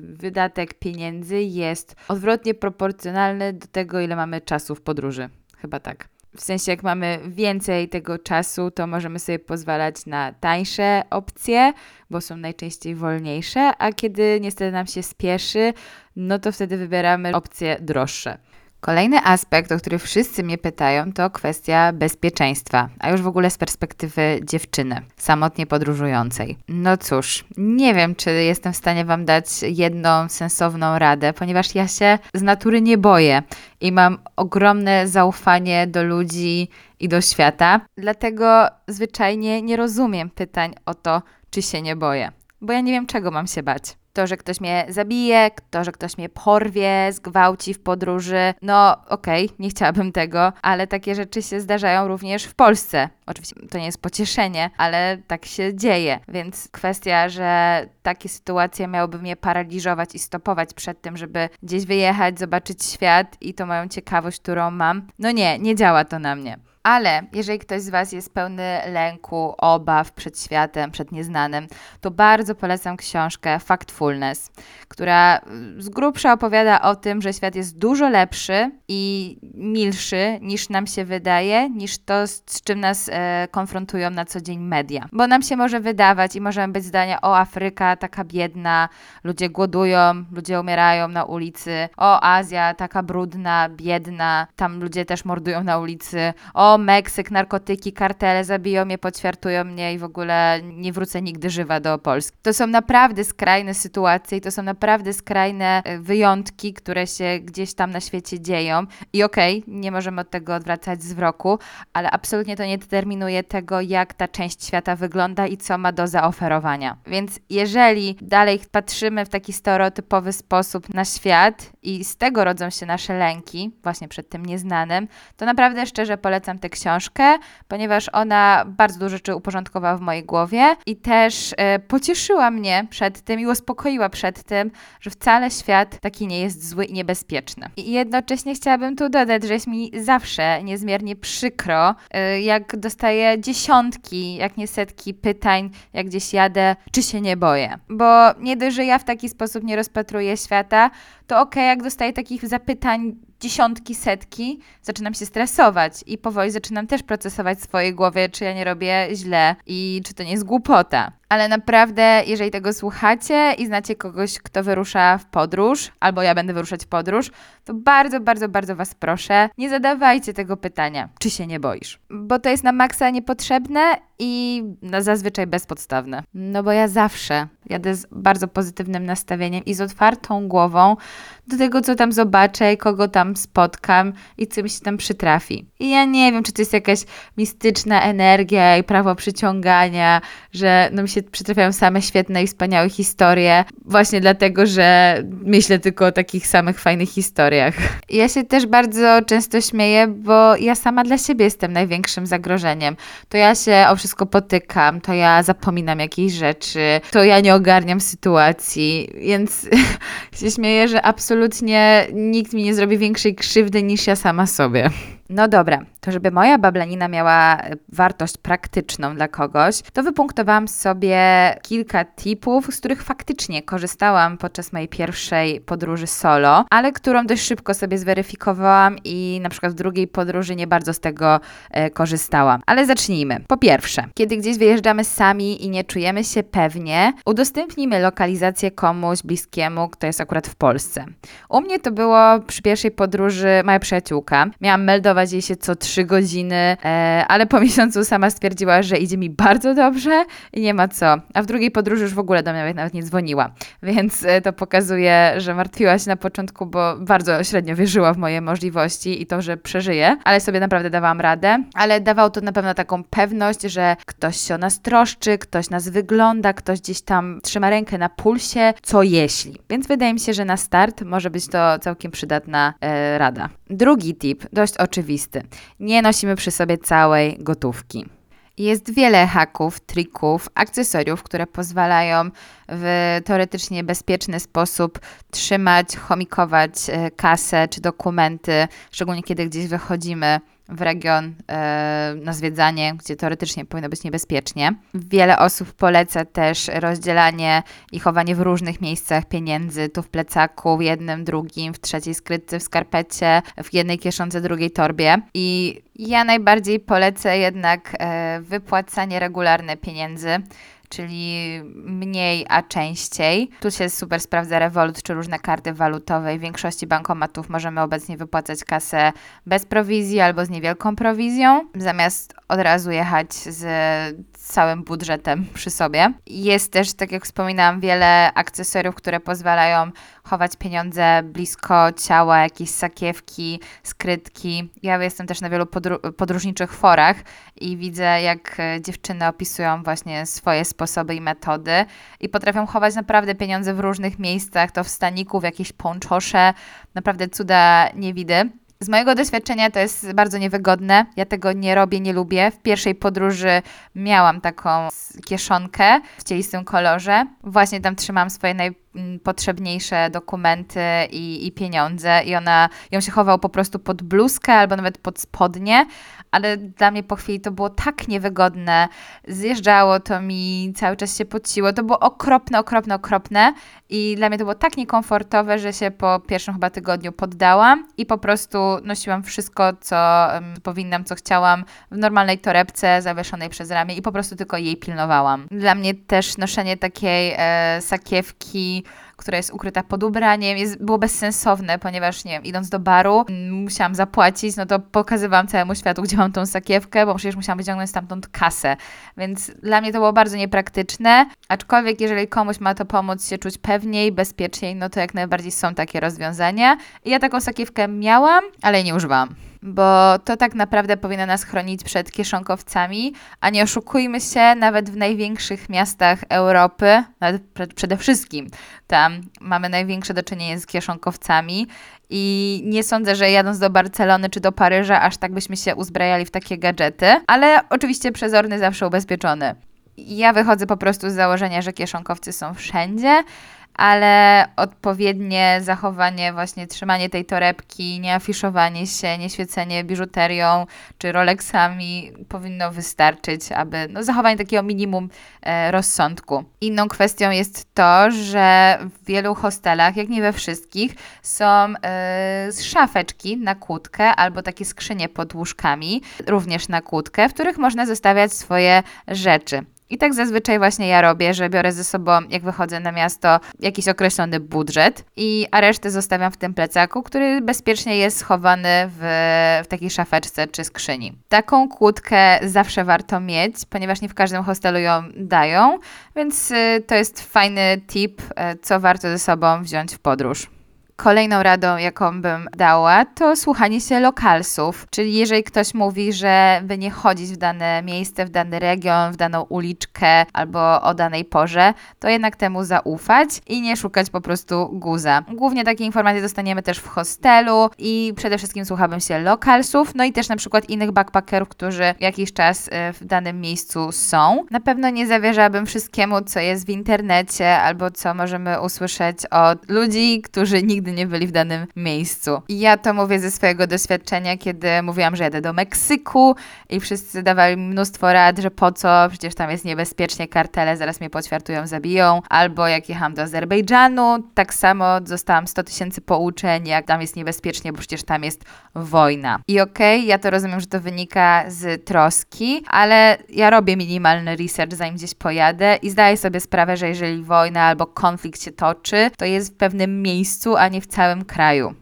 wydatek pieniędzy jest odwrotnie proporcjonalny do tego, ile mamy czasu w podróży. Chyba tak. W sensie, jak mamy więcej tego czasu, to możemy sobie pozwalać na tańsze opcje, bo są najczęściej wolniejsze, a kiedy niestety nam się spieszy, no to wtedy wybieramy opcje droższe. Kolejny aspekt, o który wszyscy mnie pytają, to kwestia bezpieczeństwa, a już w ogóle z perspektywy dziewczyny, samotnie podróżującej. No cóż, nie wiem, czy jestem w stanie Wam dać jedną sensowną radę, ponieważ ja się z natury nie boję i mam ogromne zaufanie do ludzi i do świata, dlatego zwyczajnie nie rozumiem pytań o to, czy się nie boję, bo ja nie wiem, czego mam się bać to, że ktoś mnie zabije, to, że ktoś mnie porwie, zgwałci w podróży. No, okej, okay, nie chciałabym tego, ale takie rzeczy się zdarzają również w Polsce. Oczywiście to nie jest pocieszenie, ale tak się dzieje. Więc kwestia, że takie sytuacje miałyby mnie paraliżować i stopować przed tym, żeby gdzieś wyjechać, zobaczyć świat i to moją ciekawość, którą mam. No nie, nie działa to na mnie. Ale jeżeli ktoś z Was jest pełny lęku, obaw przed światem, przed nieznanym, to bardzo polecam książkę Factfulness, która y, z grubsza opowiada o tym, że świat jest dużo lepszy i milszy niż nam się wydaje, niż to, z czym nas e, konfrontują na co dzień media. Bo nam się może wydawać i możemy być zdania, o Afryka taka biedna, ludzie głodują, ludzie umierają na ulicy, o Azja taka brudna, biedna, tam ludzie też mordują na ulicy, o Meksyk, narkotyki, kartele zabiją mnie, poćwiartują mnie i w ogóle nie wrócę nigdy żywa do Polski. To są naprawdę skrajne sytuacje i to są naprawdę skrajne e, wyjątki, które się gdzieś tam na świecie dzieją. I okej, okay, nie możemy od tego odwracać wzroku, ale absolutnie to nie determinuje tego, jak ta część świata wygląda i co ma do zaoferowania. Więc jeżeli dalej patrzymy w taki stereotypowy sposób na świat i z tego rodzą się nasze lęki, właśnie przed tym nieznanym, to naprawdę szczerze polecam tę książkę, ponieważ ona bardzo dużo rzeczy uporządkowała w mojej głowie i też e, pocieszyła mnie przed tym i uspokoiła przed tym, że wcale świat taki nie jest zły i niebezpieczny. I jednocześnie chciałabym tu dodać, że jest mi zawsze niezmiernie przykro, e, jak dostaję dziesiątki, jak nie setki pytań, jak gdzieś jadę, czy się nie boję. Bo nie dość, że ja w taki sposób nie rozpatruję świata, to okay, jak dostaję takich zapytań dziesiątki, setki, zaczynam się stresować i powoli zaczynam też procesować w swojej głowie, czy ja nie robię źle i czy to nie jest głupota. Ale naprawdę, jeżeli tego słuchacie i znacie kogoś, kto wyrusza w podróż, albo ja będę wyruszać w podróż, to bardzo, bardzo, bardzo Was proszę, nie zadawajcie tego pytania, czy się nie boisz. Bo to jest na maksa niepotrzebne i no, zazwyczaj bezpodstawne. No bo ja zawsze jadę z bardzo pozytywnym nastawieniem i z otwartą głową do tego, co tam zobaczę i kogo tam spotkam i co mi się tam przytrafi. I ja nie wiem, czy to jest jakaś mistyczna energia i prawo przyciągania, że no mi się przytrafiają same świetne i wspaniałe historie, właśnie dlatego, że myślę tylko o takich samych fajnych historiach. Ja się też bardzo często śmieję, bo ja sama dla siebie jestem największym zagrożeniem. To ja się o wszystko potykam, to ja zapominam jakieś rzeczy, to ja nie ogarniam sytuacji, więc *laughs* się śmieję, że absolutnie nikt mi nie zrobi większej krzywdy niż ja sama sobie. No dobra, to żeby moja bablanina miała wartość praktyczną dla kogoś, to wypunktowałam sobie kilka tipów, z których faktycznie korzystałam podczas mojej pierwszej podróży solo, ale którą dość szybko sobie zweryfikowałam i na przykład w drugiej podróży nie bardzo z tego e, korzystałam. Ale zacznijmy. Po pierwsze, kiedy gdzieś wyjeżdżamy sami i nie czujemy się pewnie, udostępnijmy lokalizację komuś bliskiemu, kto jest akurat w Polsce. U mnie to było przy pierwszej podróży moja przyjaciółka. Miałam meldować meldować jej się co trzy godziny, e, ale po *laughs* miesiącu sama stwierdziła, że idzie mi bardzo dobrze i nie ma co. A w drugiej podróży już w ogóle do mnie nawet nie dzwoniła, więc e, to pokazuje, że martwiła się na początku, bo bardzo średnio wierzyła w moje możliwości i to, że przeżyję, ale sobie naprawdę dawałam radę, ale dawało to na pewno taką pewność, że ktoś się o nas troszczy, ktoś nas wygląda, ktoś gdzieś tam trzyma rękę na pulsie, co jeśli. Więc wydaje mi się, że na start może być to całkiem przydatna e, rada. Drugi tip, dość oczywisty. Nie nosimy przy sobie całej gotówki. Jest wiele haków, trików, akcesoriów, które pozwalają w teoretycznie bezpieczny sposób trzymać, chomikować e, kasę czy dokumenty, szczególnie kiedy gdzieś wychodzimy w region e, na zwiedzanie, gdzie teoretycznie powinno być niebezpiecznie. Wiele osób poleca też rozdzielanie i chowanie w różnych miejscach pieniędzy, tu w plecaku, w jednym, drugim, w trzeciej skrytce, w skarpecie, w jednej kieszonce, drugiej torbie. I ja najbardziej polecę jednak e, wypłacanie regularne pieniędzy czyli mniej, a częściej. Tu się super sprawdza Revolut czy różne karty walutowe. W większości bankomatów możemy obecnie wypłacać kasę bez prowizji albo z niewielką prowizją, zamiast od razu jechać z całym budżetem przy sobie. Jest też, tak jak wspominałam, wiele akcesoriów, które pozwalają chować pieniądze blisko ciała, jakieś sakiewki, skrytki. Ja jestem też na wielu podru- podróżniczych forach i widzę, jak dziewczyny opisują właśnie swoje sposoby i metody i potrafią chować naprawdę pieniądze w różnych miejscach, to w staniku, w jakieś ponczosze, naprawdę cuda nie widy. Z mojego doświadczenia to jest bardzo niewygodne. Ja tego nie robię, nie lubię. W pierwszej podróży miałam taką kieszonkę w cielistym kolorze. Właśnie tam trzymam swoje najpotrzebniejsze dokumenty i, i pieniądze i ona ją się chował po prostu pod bluzkę albo nawet pod spodnie, ale dla mnie po chwili to było tak niewygodne. Zjeżdżało to mi, cały czas się pociło. To było okropne, okropne, okropne i dla mnie to było tak niekomfortowe, że się po pierwszym chyba tygodniu poddałam i po prostu nosiłam wszystko, co powinnam, co chciałam w normalnej torebce zawieszonej przez ramię i po prostu tylko jej pilnowałam. Dla mnie też noszenie takiej e, sakiewki która jest ukryta pod ubraniem, jest, było bezsensowne, ponieważ, nie wiem, idąc do baru, mm, musiałam zapłacić, no to pokazywałam całemu światu, gdzie mam tą sakiewkę, bo przecież musiałam wyciągnąć stamtąd kasę. Więc dla mnie to było bardzo niepraktyczne, aczkolwiek jeżeli komuś ma to pomóc się czuć pewniej, bezpieczniej, no to jak najbardziej są takie rozwiązania. I ja taką sakiewkę miałam, ale nie używałam bo to tak naprawdę powinno nas chronić przed kieszonkowcami, a nie oszukujmy się, nawet w największych miastach Europy, nawet przede wszystkim tam mamy największe do czynienia z kieszonkowcami i nie sądzę, że jadąc do Barcelony czy do Paryża, aż tak byśmy się uzbrajali w takie gadżety, ale oczywiście przezorny zawsze ubezpieczony. Ja wychodzę po prostu z założenia, że kieszonkowcy są wszędzie, ale odpowiednie zachowanie, właśnie trzymanie tej torebki, nie afiszowanie się, nie świecenie biżuterią czy Rolexami powinno wystarczyć, aby no, zachowanie takiego minimum e, rozsądku. Inną kwestią jest to, że w wielu hostelach, jak nie we wszystkich, są e, szafeczki na kłódkę albo takie skrzynie pod łóżkami, również na kłódkę, w których można zostawiać swoje rzeczy. I tak zazwyczaj właśnie ja robię, że biorę ze sobą, jak wychodzę na miasto, jakiś określony budżet, i, a resztę zostawiam w tym plecaku, który bezpiecznie jest schowany w, w takiej szafeczce czy skrzyni. Taką kłódkę zawsze warto mieć, ponieważ nie w każdym hostelu ją dają, więc y, to jest fajny tip, y, co warto ze sobą wziąć w podróż. Kolejną radą, jaką bym dała, to słuchanie się lokalsów. Czyli jeżeli ktoś mówi, że by nie chodzić w dane miejsce, w dany region, w daną uliczkę albo o danej porze, to jednak temu zaufać i nie szukać po prostu guza. Głównie takie informacje dostaniemy też w hostelu i przede wszystkim słuchałabym się lokalsów, no i też na przykład innych backpackerów, którzy jakiś czas y, w danym miejscu są. Na pewno nie zawierzałabym wszystkiemu, co jest w internecie albo co możemy usłyszeć od ludzi, którzy nigdy nigdy nie byli w danym miejscu. I ja to mówię ze swojego doświadczenia, kiedy mówiłam, że jadę do Meksyku i wszyscy dawali mnóstwo rad, że po co, przecież tam jest niebezpiecznie, kartele zaraz mnie poćwiartują, zabiją. Albo jak jechałam do Azerbejdżanu, tak samo dostałam 100 tysięcy pouczeń, jak tam jest niebezpiecznie, bo przecież tam jest wojna. I okej, okay, ja to rozumiem, że to wynika z troski, ale ja robię minimalny research, zanim gdzieś pojadę i zdaję sobie sprawę, że jeżeli wojna albo konflikt się toczy, to jest w pewnym miejscu, a nie w całym kraju.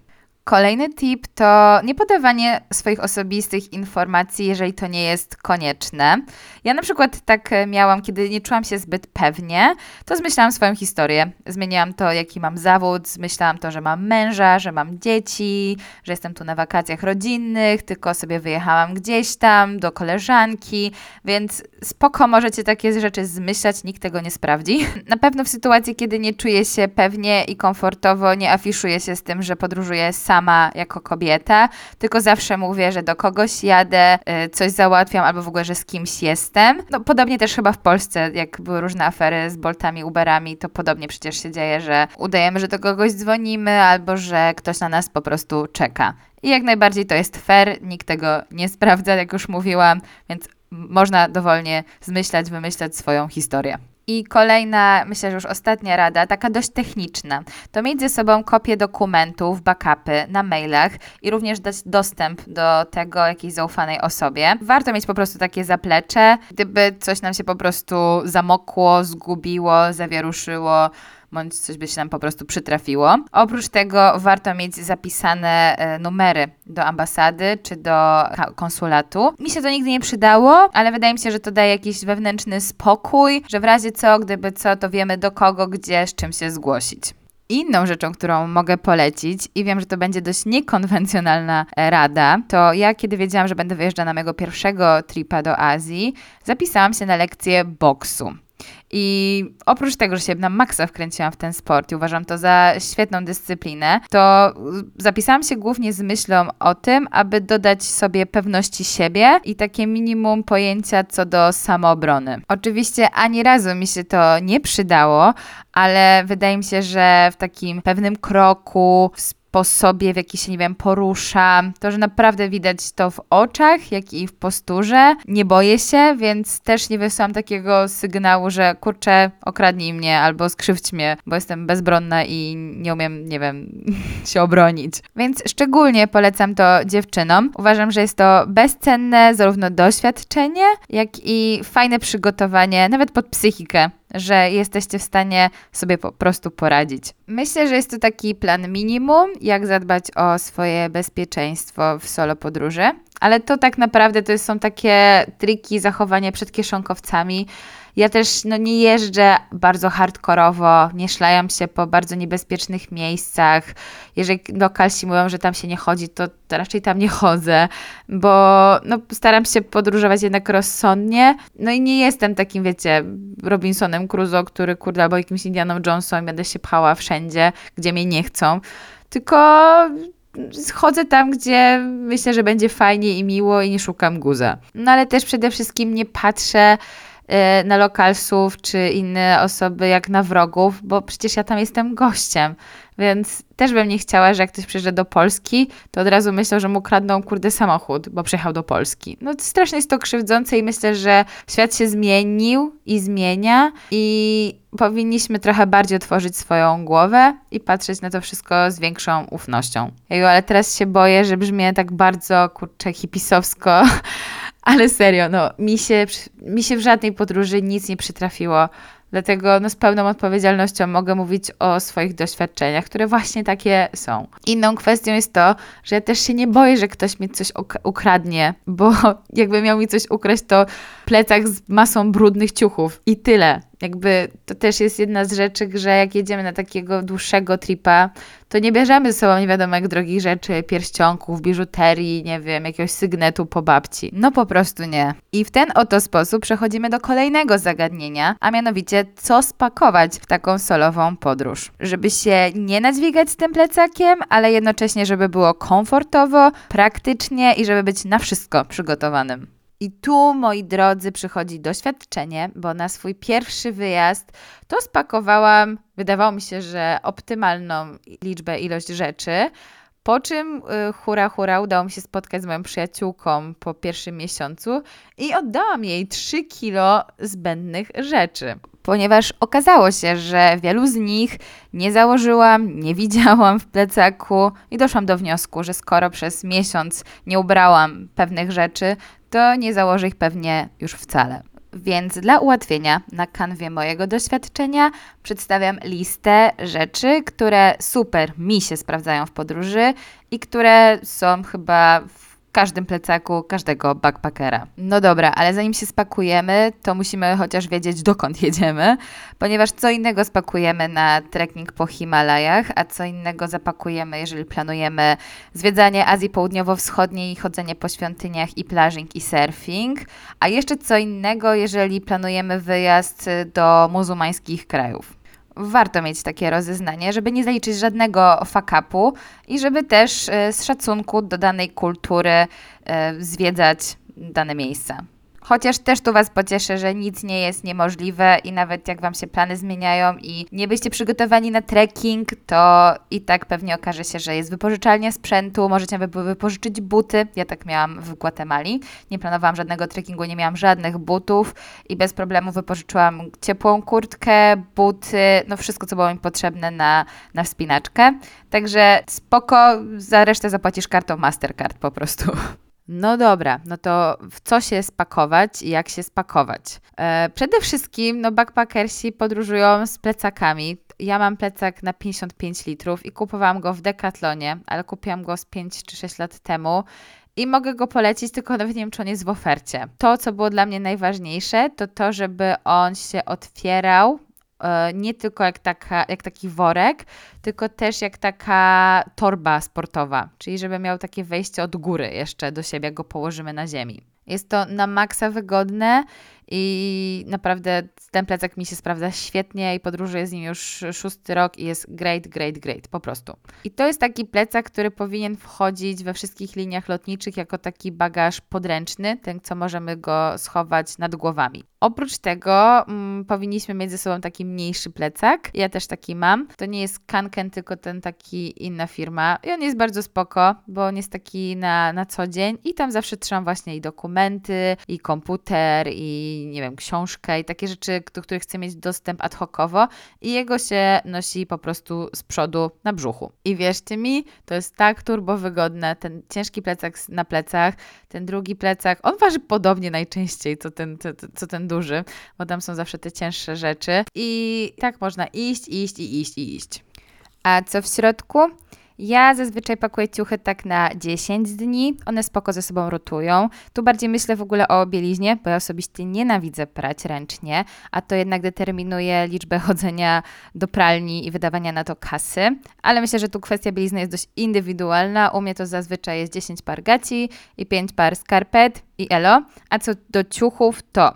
Kolejny tip to nie podawanie swoich osobistych informacji, jeżeli to nie jest konieczne. Ja na przykład tak miałam, kiedy nie czułam się zbyt pewnie, to zmyślałam swoją historię. Zmieniałam to, jaki mam zawód, zmyślałam to, że mam męża, że mam dzieci, że jestem tu na wakacjach rodzinnych, tylko sobie wyjechałam gdzieś tam do koleżanki, więc spoko możecie takie rzeczy zmyślać, nikt tego nie sprawdzi. *laughs* Na pewno w sytuacji, kiedy nie czuję się pewnie i komfortowo, nie afiszuję się z tym, że podróżuję sama sama jako kobieta, tylko zawsze mówię, że do kogoś jadę, y, coś załatwiam albo w ogóle, że z kimś jestem. No podobnie też chyba w Polsce, jak były różne afery z Boltami, Uberami, to podobnie przecież się dzieje, że udajemy, że do kogoś dzwonimy albo że ktoś na nas po prostu czeka. I jak najbardziej to jest fair, nikt tego nie sprawdza, jak już mówiłam, więc można dowolnie zmyślać, wymyślać swoją historię. I kolejna, myślę, że już ostatnia rada, taka dość techniczna, to mieć ze sobą kopię dokumentów, backupy na mailach i również dać dostęp do tego jakiejś zaufanej osobie. Warto mieć po prostu takie zaplecze, gdyby coś nam się po prostu zamokło, zgubiło, zawieruszyło, bądź coś by się nam po prostu przytrafiło. Oprócz tego warto mieć zapisane e, numery do ambasady czy do konsulatu. Mi się to nigdy nie przydało, ale wydaje mi się, że to daje jakiś wewnętrzny spokój, że w razie co, gdyby co, to wiemy do kogo, gdzie, z czym się zgłosić. Inną rzeczą, którą mogę polecić, i wiem, że to będzie dość niekonwencjonalna e, rada, to ja, kiedy wiedziałam, że będę wyjeżdżać na mojego pierwszego tripa do Azji, zapisałam się na lekcję boksu. I oprócz tego, że się na maksa wkręciłam w ten sport i uważam to za świetną dyscyplinę, to zapisałam się głównie z myślą o tym, aby dodać sobie pewności siebie i takie minimum pojęcia co do samoobrony. Oczywiście ani razu mi się to nie przydało, ale wydaje mi się, że w takim pewnym kroku, w sposobie, w jaki się, nie wiem, porusza. To, że naprawdę widać to w oczach, jak i w posturze. Nie boję się, więc też nie wysyłam takiego sygnału, że kurczę, okradnij mnie albo skrzywdź mnie, bo jestem bezbronna i nie umiem, nie wiem, *laughs* się obronić. Więc szczególnie polecam to dziewczynom. Uważam, że jest to bezcenne zarówno doświadczenie, jak i fajne przygotowanie, nawet pod psychikę że jesteście w stanie sobie po prostu poradzić. Myślę, że jest to taki plan minimum, jak zadbać o swoje bezpieczeństwo w solo podróży, ale to tak naprawdę to są takie triki zachowania przed kieszonkowcami, ja też no, nie jeżdżę bardzo hardkorowo, nie szlajam się po bardzo niebezpiecznych miejscach. Jeżeli lokalsi mówią, że tam się nie chodzi, to, raczej tam nie chodzę, bo no, staram się podróżować jednak rozsądnie. No i nie jestem takim, wiecie, Robinsonem Crusoe, który kurde, albo jakimś Indianą Jonesem, będę się pchała wszędzie, gdzie mnie nie chcą. Tylko chodzę tam, gdzie myślę, że będzie fajnie i miło i nie szukam guza. No ale też przede wszystkim nie patrzę na lokalsów czy inne osoby jak na wrogów, bo przecież ja tam jestem gościem. Więc też bym nie chciała, że jak ktoś przyjeżdża do Polski, to od razu myślał, że mu kradną kurde samochód, bo przyjechał do Polski. No strasznie jest to krzywdzące i myślę, że świat się zmienił i zmienia i powinniśmy trochę bardziej otworzyć swoją głowę i patrzeć na to wszystko z większą ufnością. Ej, ale teraz się boję, że brzmię tak bardzo kurczę hipisowsko, ale serio, no mi się, mi się w żadnej podróży nic nie przytrafiło. Dlatego no, z pełną odpowiedzialnością mogę mówić o swoich doświadczeniach, które właśnie takie są. Inną kwestią jest to, że ja też się nie boję, że ktoś mi coś ukradnie, bo *laughs* jakby miał mi coś ukraść, to plecak z masą brudnych ciuchów i tyle. Jakby to też jest jedna z rzeczy, że jak jedziemy na takiego dłuższego tripa, to nie bierzemy ze sobą nie wiadomo jak drogich rzeczy, pierścionków, biżuterii, nie wiem, jakiegoś sygnetu po babci. No po prostu nie. I w ten oto sposób przechodzimy do kolejnego zagadnienia, a mianowicie co spakować w taką solową podróż. Żeby się nie nadźwigać z tym plecakiem, ale jednocześnie, żeby było komfortowo, praktycznie i żeby być na wszystko przygotowanym. I tu, moi drodzy, przychodzi doświadczenie, bo na swój pierwszy wyjazd to spakowałam, wydawało mi się, że optymalną liczbę, ilość rzeczy. Po czym y, hura, hura, udało mi się spotkać z moją przyjaciółką po pierwszym miesiącu i oddałam jej 3 kilo zbędnych rzeczy. Ponieważ okazało się, że wielu z nich nie założyłam, nie widziałam w plecaku i doszłam do wniosku, że skoro przez miesiąc nie ubrałam pewnych rzeczy, to nie założę ich pewnie już wcale. Więc dla ułatwienia na kanwie mojego doświadczenia przedstawiam listę rzeczy, które super mi się sprawdzają w podróży i które są chyba w każdym plecaku każdego backpackera. No dobra, ale zanim się spakujemy, to musimy chociaż wiedzieć, dokąd *laughs* jedziemy, ponieważ co innego spakujemy na trekking po Himalajach, a co innego zapakujemy, jeżeli planujemy zwiedzanie Azji Południowo-Wschodniej, chodzenie po świątyniach i plażing i surfing, a jeszcze co innego, jeżeli planujemy wyjazd do muzułmańskich krajów warto mieć takie rozeznanie, żeby nie zaliczyć żadnego fakapu i żeby też e, z szacunku do danej kultury e, zwiedzać dane miejsca. Chociaż też tu Was pocieszę, że nic nie jest niemożliwe i nawet jak Wam się plany zmieniają i nie byście przygotowani na trekking, to i tak pewnie okaże się, że jest wypożyczalnia sprzętu, możecie wypożyczyć buty. Ja tak miałam w Gwatemali. Nie planowałam żadnego trekkingu, nie miałam żadnych butów i bez problemu wypożyczyłam ciepłą kurtkę, buty, no wszystko, co było mi potrzebne na, na wspinaczkę. Także spoko, za resztę zapłacisz kartą Mastercard po prostu. *laughs* No dobra, no to w co się spakować i jak się spakować? E, przede wszystkim, no backpackersi podróżują z plecakami. Ja mam plecak na 55 litrów i kupowałam go w Decathlonie, ale kupiłam go z 5 czy 6 lat temu i mogę go polecić, tylko *laughs* nawet nie wiem, czy on jest w ofercie. To, co było dla mnie najważniejsze, to to, żeby on się otwierał nie tylko jak, taka, jak taki worek, tylko też jak taka torba sportowa, czyli żeby miał takie wejście od góry jeszcze do siebie, jak go położymy na ziemi. Jest to na maksa wygodne i naprawdę ten plecak mi się sprawdza świetnie i podróżuję z nim już szósty rok i jest great, great, great, po prostu. I to jest taki plecak, który powinien wchodzić we wszystkich liniach lotniczych jako taki bagaż podręczny, ten co możemy go schować nad głowami. Oprócz tego mm, powinniśmy mieć ze sobą taki mniejszy plecak. Ja też taki mam. To nie jest Kanken, tylko ten taki inna firma. I on jest bardzo spoko, bo on jest taki na, na co dzień i tam zawsze trzymam właśnie i dokumenty, i komputer, i nie wiem, książkę, i takie rzeczy, do których chcę mieć dostęp ad hocowo. I jego się nosi po prostu z przodu na brzuchu. I wierzcie mi, to jest tak turbo wygodne. Ten ciężki plecak na plecach, ten drugi plecak, on waży podobnie najczęściej, co ten, co, co ten duży, bo tam są zawsze te cięższe rzeczy. I tak można iść, iść i iść i iść. A co w środku? Ja zazwyczaj pakuję ciuchy tak na 10 dni, one spoko ze sobą rotują. Tu bardziej myślę w ogóle o bieliźnie, bo ja osobiście nienawidzę prać ręcznie, a to jednak determinuje liczbę *laughs* chodzenia do pralni i wydawania na to kasy. Ale myślę, że tu kwestia bielizny jest dość indywidualna. U mnie to zazwyczaj jest 10 par gaci i 5 par skarpet i elo. A co do ciuchów, to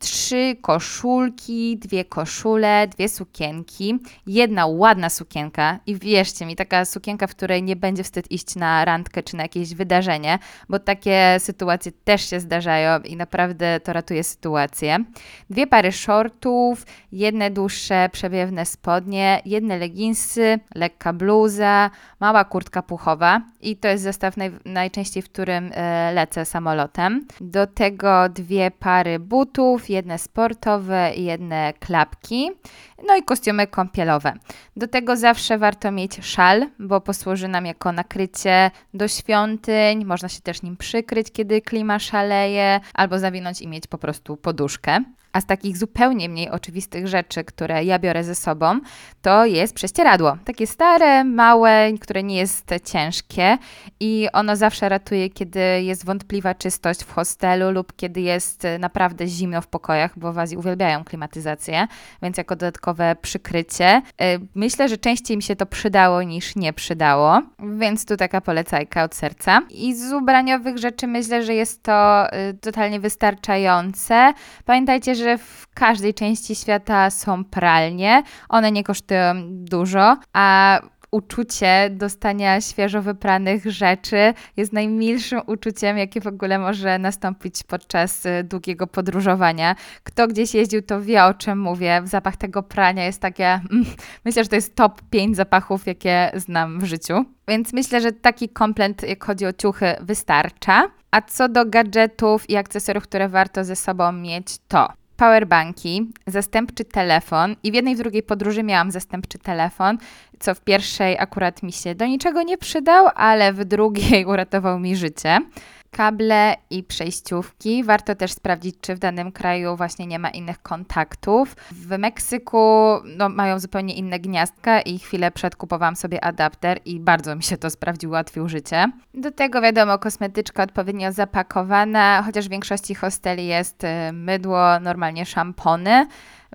trzy koszulki, dwie koszule, dwie sukienki, jedna ładna sukienka i wierzcie mi, taka sukienka, w której nie będzie wstyd iść na randkę czy na jakieś wydarzenie, bo takie sytuacje też się zdarzają i naprawdę to ratuje sytuację. Dwie pary shortów, jedne dłuższe przewiewne spodnie, jedne leginsy, lekka bluza, mała kurtka puchowa i to jest zestaw naj, najczęściej, w którym e, lecę samolotem. Do tego dwie pary butów, jedne sportowe jedne klapki, no i kostiumy kąpielowe. Do tego zawsze warto mieć szal, bo posłuży nam jako nakrycie do świątyń, można się też nim przykryć, kiedy klima szaleje, albo zawinąć i mieć po prostu poduszkę. A z takich zupełnie mniej oczywistych rzeczy, które ja biorę ze sobą, to jest prześcieradło. Takie stare, małe, które nie jest ciężkie i ono zawsze ratuje, kiedy jest wątpliwa czystość w hostelu lub kiedy jest naprawdę zimno w pokojach, bo w Azji uwielbiają klimatyzację, więc jako dodatkowe przykrycie. Y, myślę, że częściej mi się to przydało niż nie przydało, więc tu taka polecajka od serca. I z ubraniowych rzeczy myślę, że jest to y, totalnie wystarczające. Pamiętajcie, że w każdej części świata są pralnie. One nie kosztują dużo, a uczucie dostania świeżo wypranych rzeczy jest najmilszym uczuciem, jakie w ogóle może nastąpić podczas y, długiego podróżowania. Kto gdzieś jeździł, to wie o czym mówię. Zapach tego prania jest takie. Mm, myślę, że to jest top 5 zapachów, jakie znam w życiu. Więc myślę, że taki komplet, jak chodzi o ciuchy, wystarcza. A co do gadżetów i akcesoriów, które warto ze sobą mieć, to powerbanki, zastępczy telefon i w jednej w drugiej podróży miałam zastępczy telefon, co w pierwszej akurat mi się do niczego nie przydał, ale w drugiej *laughs* uratował mi życie kable i przejściówki. Warto też sprawdzić, czy w danym kraju właśnie nie ma innych kontaktów. W Meksyku no, mają zupełnie inne gniazdka i chwilę przed kupowałam sobie adapter i bardzo mi się to sprawdziło, ułatwił życie. Do tego wiadomo, kosmetyczka odpowiednio zapakowana, chociaż w większości hosteli jest y, mydło, normalnie szampony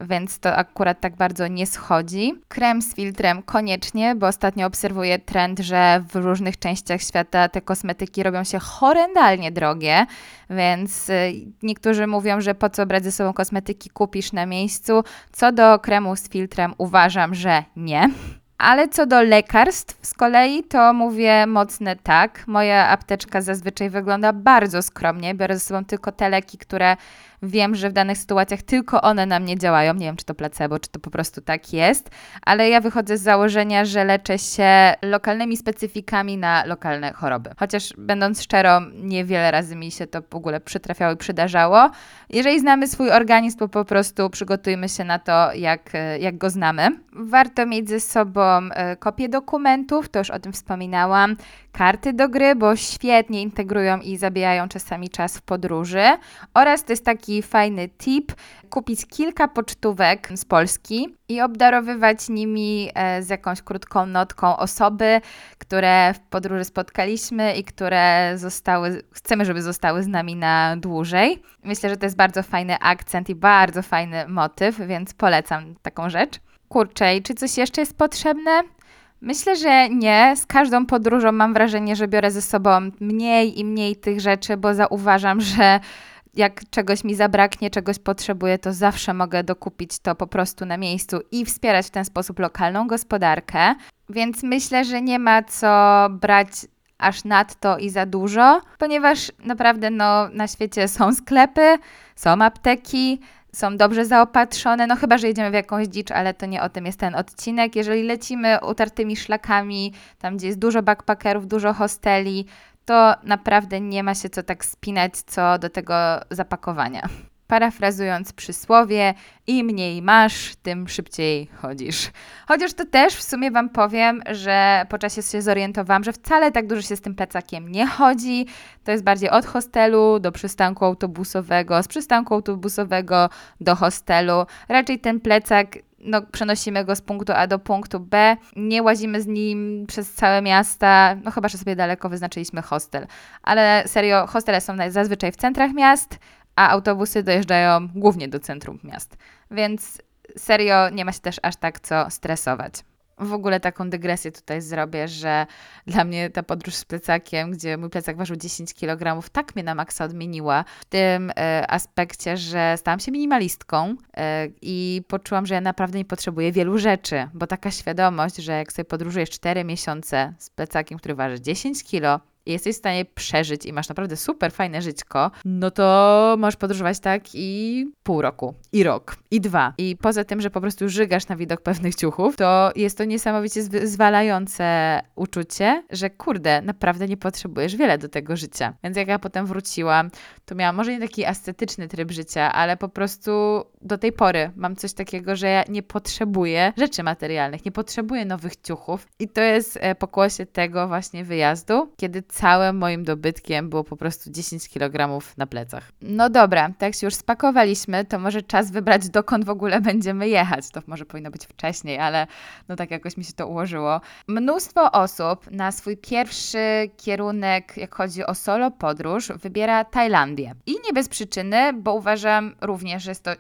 więc to akurat tak bardzo nie schodzi. Krem z filtrem koniecznie, bo ostatnio obserwuję trend, że w różnych częściach świata te kosmetyki robią się horrendalnie drogie, więc y, niektórzy mówią, że po co brać ze sobą kosmetyki kupisz na miejscu. Co do kremu z filtrem uważam, że nie. Ale co do lekarstw z kolei, to mówię mocne tak. Moja apteczka zazwyczaj wygląda bardzo skromnie. Biorę ze sobą tylko te leki, które wiem, że w danych sytuacjach tylko one na mnie działają. Nie wiem, czy to placebo, czy to po prostu tak jest, ale ja wychodzę z założenia, że leczę się lokalnymi specyfikami na lokalne choroby. Chociaż będąc szczerą, niewiele razy mi się to w ogóle przytrafiało i przydarzało. Jeżeli znamy swój organizm, to po prostu przygotujmy się na to, jak, jak go znamy. Warto mieć ze sobą e, kopię dokumentów, to już o tym wspominałam, karty do gry, bo świetnie integrują i zabijają czasami czas w podróży. Oraz to jest taki fajny tip, kupić kilka pocztówek z Polski i obdarowywać nimi e, z jakąś krótką notką osoby, które w podróży spotkaliśmy i które zostały, chcemy, żeby zostały z nami na dłużej. Myślę, że to jest bardzo fajny akcent i bardzo fajny motyw, więc polecam taką rzecz. Kurczę, czy coś jeszcze jest potrzebne? Myślę, że nie. Z każdą podróżą mam wrażenie, że biorę ze sobą mniej i mniej tych rzeczy, bo zauważam, że jak czegoś mi zabraknie, czegoś potrzebuję, to zawsze mogę dokupić to po prostu na miejscu i wspierać w ten sposób lokalną gospodarkę. Więc myślę, że nie ma co brać aż nadto i za dużo, ponieważ naprawdę no, na świecie są sklepy, są apteki, są dobrze zaopatrzone, no chyba, że jedziemy w jakąś dzicz, ale to nie o tym jest ten odcinek. Jeżeli lecimy utartymi szlakami, tam gdzie jest dużo backpackerów, dużo hosteli, to naprawdę nie ma się co tak spinać co do tego zapakowania. Parafrazując przysłowie, im mniej masz, tym szybciej chodzisz. Chociaż to też w sumie Wam powiem, że po czasie się zorientowałam, że wcale tak dużo się z tym plecakiem nie chodzi. To jest bardziej od hostelu do przystanku autobusowego, z przystanku autobusowego do hostelu. Raczej ten plecak no, przenosimy go z punktu A do punktu B, nie łazimy z nim przez całe miasta, no chyba, że sobie daleko wyznaczyliśmy hostel. Ale serio, hostele są zazwyczaj w centrach miast, a autobusy dojeżdżają głównie do centrum miast. Więc serio nie ma się też aż tak co stresować. W ogóle taką dygresję tutaj zrobię, że dla mnie ta podróż z plecakiem, gdzie mój plecak ważył 10 kg, tak mnie na maksa odmieniła w tym e, aspekcie, że stałam się minimalistką e, i poczułam, że ja naprawdę nie potrzebuję wielu rzeczy, bo taka świadomość, że jak sobie podróżujesz 4 miesiące z plecakiem, który waży 10 kg, i jesteś w stanie przeżyć i masz naprawdę super fajne żyćko, no to możesz podróżować tak i pół roku, i rok, i dwa. I poza tym, że po prostu żygasz na widok pewnych ciuchów, to jest to niesamowicie zwalające uczucie, że kurde, naprawdę nie potrzebujesz wiele do tego życia. Więc jak ja potem wróciłam, to miałam może nie taki ascetyczny tryb życia, ale po prostu do tej pory mam coś takiego, że ja nie potrzebuję rzeczy materialnych, nie potrzebuję nowych ciuchów. I to jest e, pokłosie tego właśnie wyjazdu, kiedy całym moim dobytkiem było po prostu 10 kg na plecach. No dobra, tak się już spakowaliśmy, to może czas wybrać, dokąd w ogóle będziemy jechać. To może powinno być wcześniej, ale no tak jakoś mi się to ułożyło. Mnóstwo osób na swój pierwszy kierunek, jak chodzi o solo podróż, wybiera Tajlandię. I nie bez przyczyny, bo uważam również, że jest to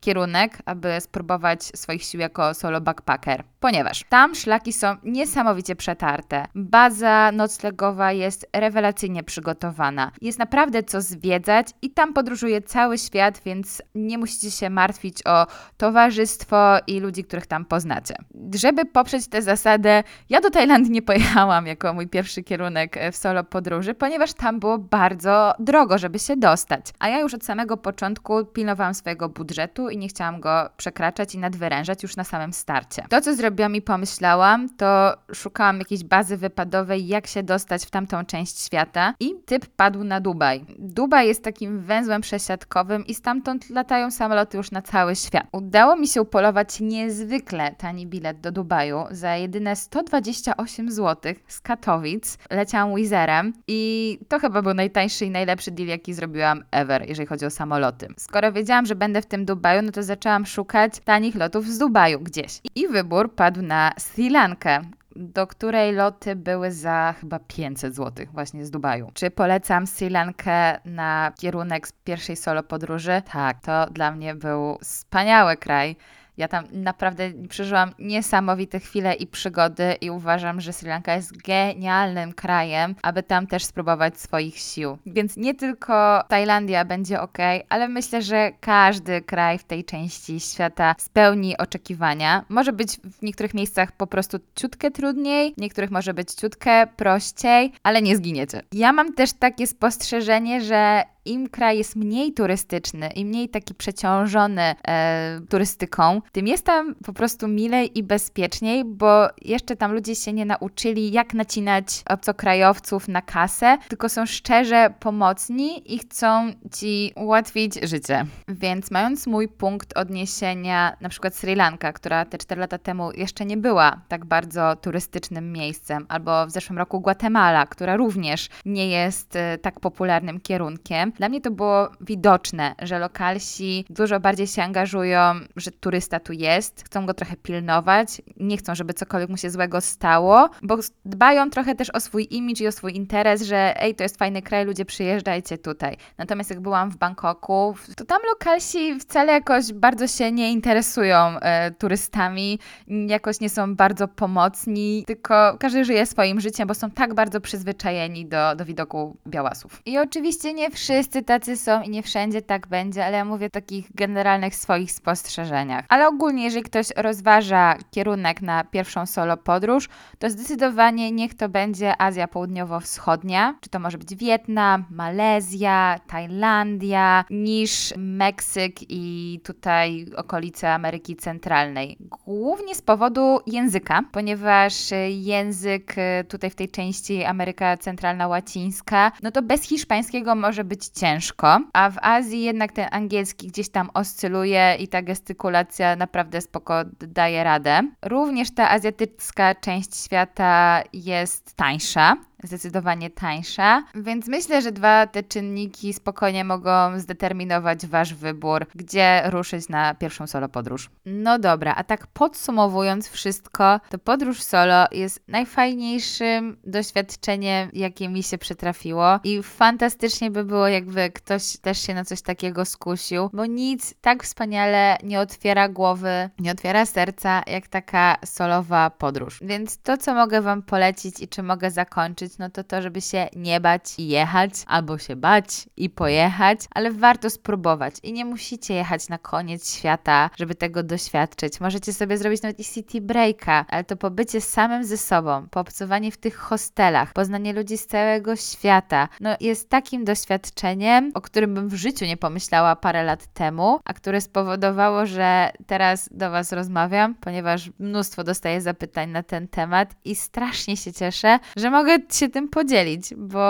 kierunek, aby spróbować swoich sił jako solo backpacker, ponieważ tam szlaki są niesamowicie przetarte. Baza noclegowa jest rewelacyjnie przygotowana. Jest naprawdę co zwiedzać i tam podróżuje cały świat, więc nie musicie się martwić o towarzystwo i ludzi, których tam poznacie. Żeby poprzeć tę zasadę, ja do Tajlandii nie pojechałam jako mój pierwszy kierunek w solo podróży, ponieważ tam było bardzo drogo, żeby się dostać. A ja już od samego początku pilnowałam swojego budżetu i nie chciałam go przekraczać i nadwyrężać już na samym starcie. To, co zrobiłam i pomyślałam, to szukałam jakiejś bazy wypadowej, jak się dostać w tam tamtą część świata i typ padł na Dubaj. Dubaj jest takim węzłem przesiadkowym i stamtąd latają samoloty już na cały świat. Udało mi się upolować niezwykle tani bilet do Dubaju za jedyne 128 zł z Katowic. Leciałam Wizerem i to chyba był najtańszy i najlepszy deal, jaki zrobiłam ever, jeżeli chodzi o samoloty. Skoro wiedziałam, że będę w tym Dubaju, no to zaczęłam szukać tanich lotów z Dubaju gdzieś. I wybór padł na Sri Lankę, do której loty były za chyba 500 zł właśnie z Dubaju. Czy polecam Sri Lankę na kierunek z pierwszej solo podróży? Tak, to dla mnie był wspaniały kraj. Ja tam naprawdę przeżyłam niesamowite chwile i przygody i uważam, że Sri Lanka jest genialnym krajem, aby tam też spróbować swoich sił. Więc nie tylko Tajlandia będzie ok, ale myślę, że każdy kraj w tej części świata spełni oczekiwania. Może być w niektórych miejscach po prostu ciutkę trudniej, w niektórych może być ciutkę prościej, ale nie zginiecie. Ja mam też takie spostrzeżenie, że im kraj jest mniej turystyczny i mniej taki przeciążony e, turystyką, tym jest tam po prostu milej i bezpieczniej, bo jeszcze tam ludzie się nie nauczyli, jak nacinać obcokrajowców na kasę, tylko są szczerze pomocni i chcą ci ułatwić życie. Więc mając mój punkt odniesienia, na przykład Sri Lanka, która te 4 lata temu jeszcze nie była tak bardzo turystycznym miejscem, albo w zeszłym roku Guatemala, która również nie jest e, tak popularnym kierunkiem, dla mnie to było widoczne, że lokalsi dużo bardziej się angażują, że turysta tu jest, chcą go trochę pilnować, nie chcą, żeby cokolwiek mu się złego stało, bo dbają trochę też o swój imidż i o swój interes, że ej, to jest fajny kraj, ludzie przyjeżdżajcie tutaj. Natomiast jak byłam w Bangkoku, to tam lokalsi wcale jakoś bardzo się nie interesują e, turystami, jakoś nie są bardzo pomocni, tylko każdy żyje swoim życiem, bo są tak bardzo przyzwyczajeni do, do widoku białasów. I oczywiście nie wszyscy wszyscy tacy są i nie wszędzie tak będzie, ale ja mówię o takich generalnych swoich spostrzeżeniach. Ale ogólnie, jeżeli ktoś rozważa kierunek na pierwszą solo podróż, to zdecydowanie niech to będzie Azja Południowo-Wschodnia, czy to może być Wietnam, Malezja, Tajlandia, niż Meksyk i tutaj okolice Ameryki Centralnej. Głównie z powodu języka, ponieważ język tutaj w tej części Ameryka Centralna Łacińska, no to bez hiszpańskiego może być ciężko, a w Azji jednak ten angielski gdzieś tam oscyluje i ta gestykulacja naprawdę spoko daje radę. Również ta azjatycka część świata jest tańsza, zdecydowanie tańsza, więc myślę, że dwa te czynniki spokojnie mogą zdeterminować Wasz wybór, gdzie ruszyć na pierwszą solo podróż. No dobra, a tak podsumowując wszystko, to podróż solo jest najfajniejszym doświadczeniem, jakie mi się przytrafiło i fantastycznie by było, jakby ktoś też się na coś takiego skusił, bo nic tak wspaniale nie otwiera głowy, nie otwiera serca, jak taka solowa podróż. Więc to, co mogę Wam polecić i czy mogę zakończyć, no to to, żeby się nie bać i jechać, albo się bać i pojechać, ale warto spróbować i nie musicie jechać na koniec świata, żeby tego doświadczyć. Możecie sobie zrobić nawet i city breaka, ale to pobycie samym ze sobą, poobcowanie w tych hostelach, poznanie ludzi z całego świata, no jest takim doświadczeniem, o którym bym w życiu nie pomyślała parę lat temu, a które spowodowało, że teraz do Was rozmawiam, ponieważ mnóstwo dostaję zapytań na ten temat i strasznie się cieszę, że mogę się tym podzielić, bo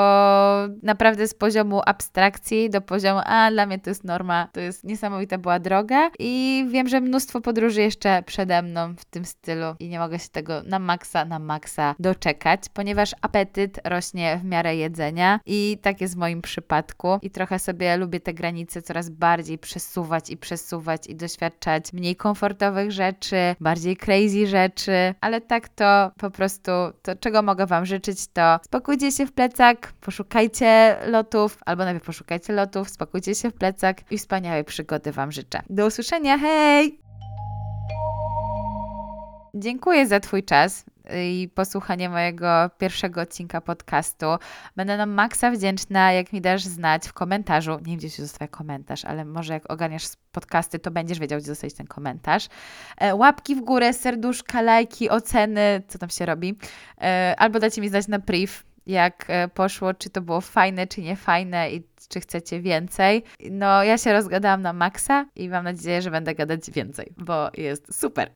naprawdę z poziomu abstrakcji do poziomu, a dla mnie to jest norma, to jest niesamowita była droga i wiem, że mnóstwo podróży jeszcze przede mną w tym stylu i nie mogę się tego na maksa, na maksa doczekać, ponieważ apetyt rośnie w miarę jedzenia i tak jest w moim przypadku i trochę sobie lubię te granice coraz bardziej przesuwać i przesuwać i doświadczać mniej komfortowych rzeczy, bardziej crazy rzeczy, ale tak to po prostu, to czego mogę Wam życzyć, to spakujcie się w plecak, poszukajcie lotów, albo najpierw poszukajcie lotów, spakujcie się w plecak i wspaniałej przygody Wam życzę. Do usłyszenia, hej! Dziękuję za Twój czas i posłuchanie mojego pierwszego odcinka podcastu. Będę nam maksa wdzięczna, jak mi dasz znać w komentarzu. Nie wiem, gdzie się zostawia komentarz, ale może jak ogarniasz podcasty, to będziesz wiedział, gdzie zostawić ten komentarz. E, łapki w górę, serduszka, lajki, oceny, co tam się robi. E, albo dajcie mi znać na priv, jak e, poszło, czy to było fajne, czy nie fajne i czy chcecie więcej. No, ja się rozgadałam na maksa i mam nadzieję, że będę gadać więcej, bo jest super.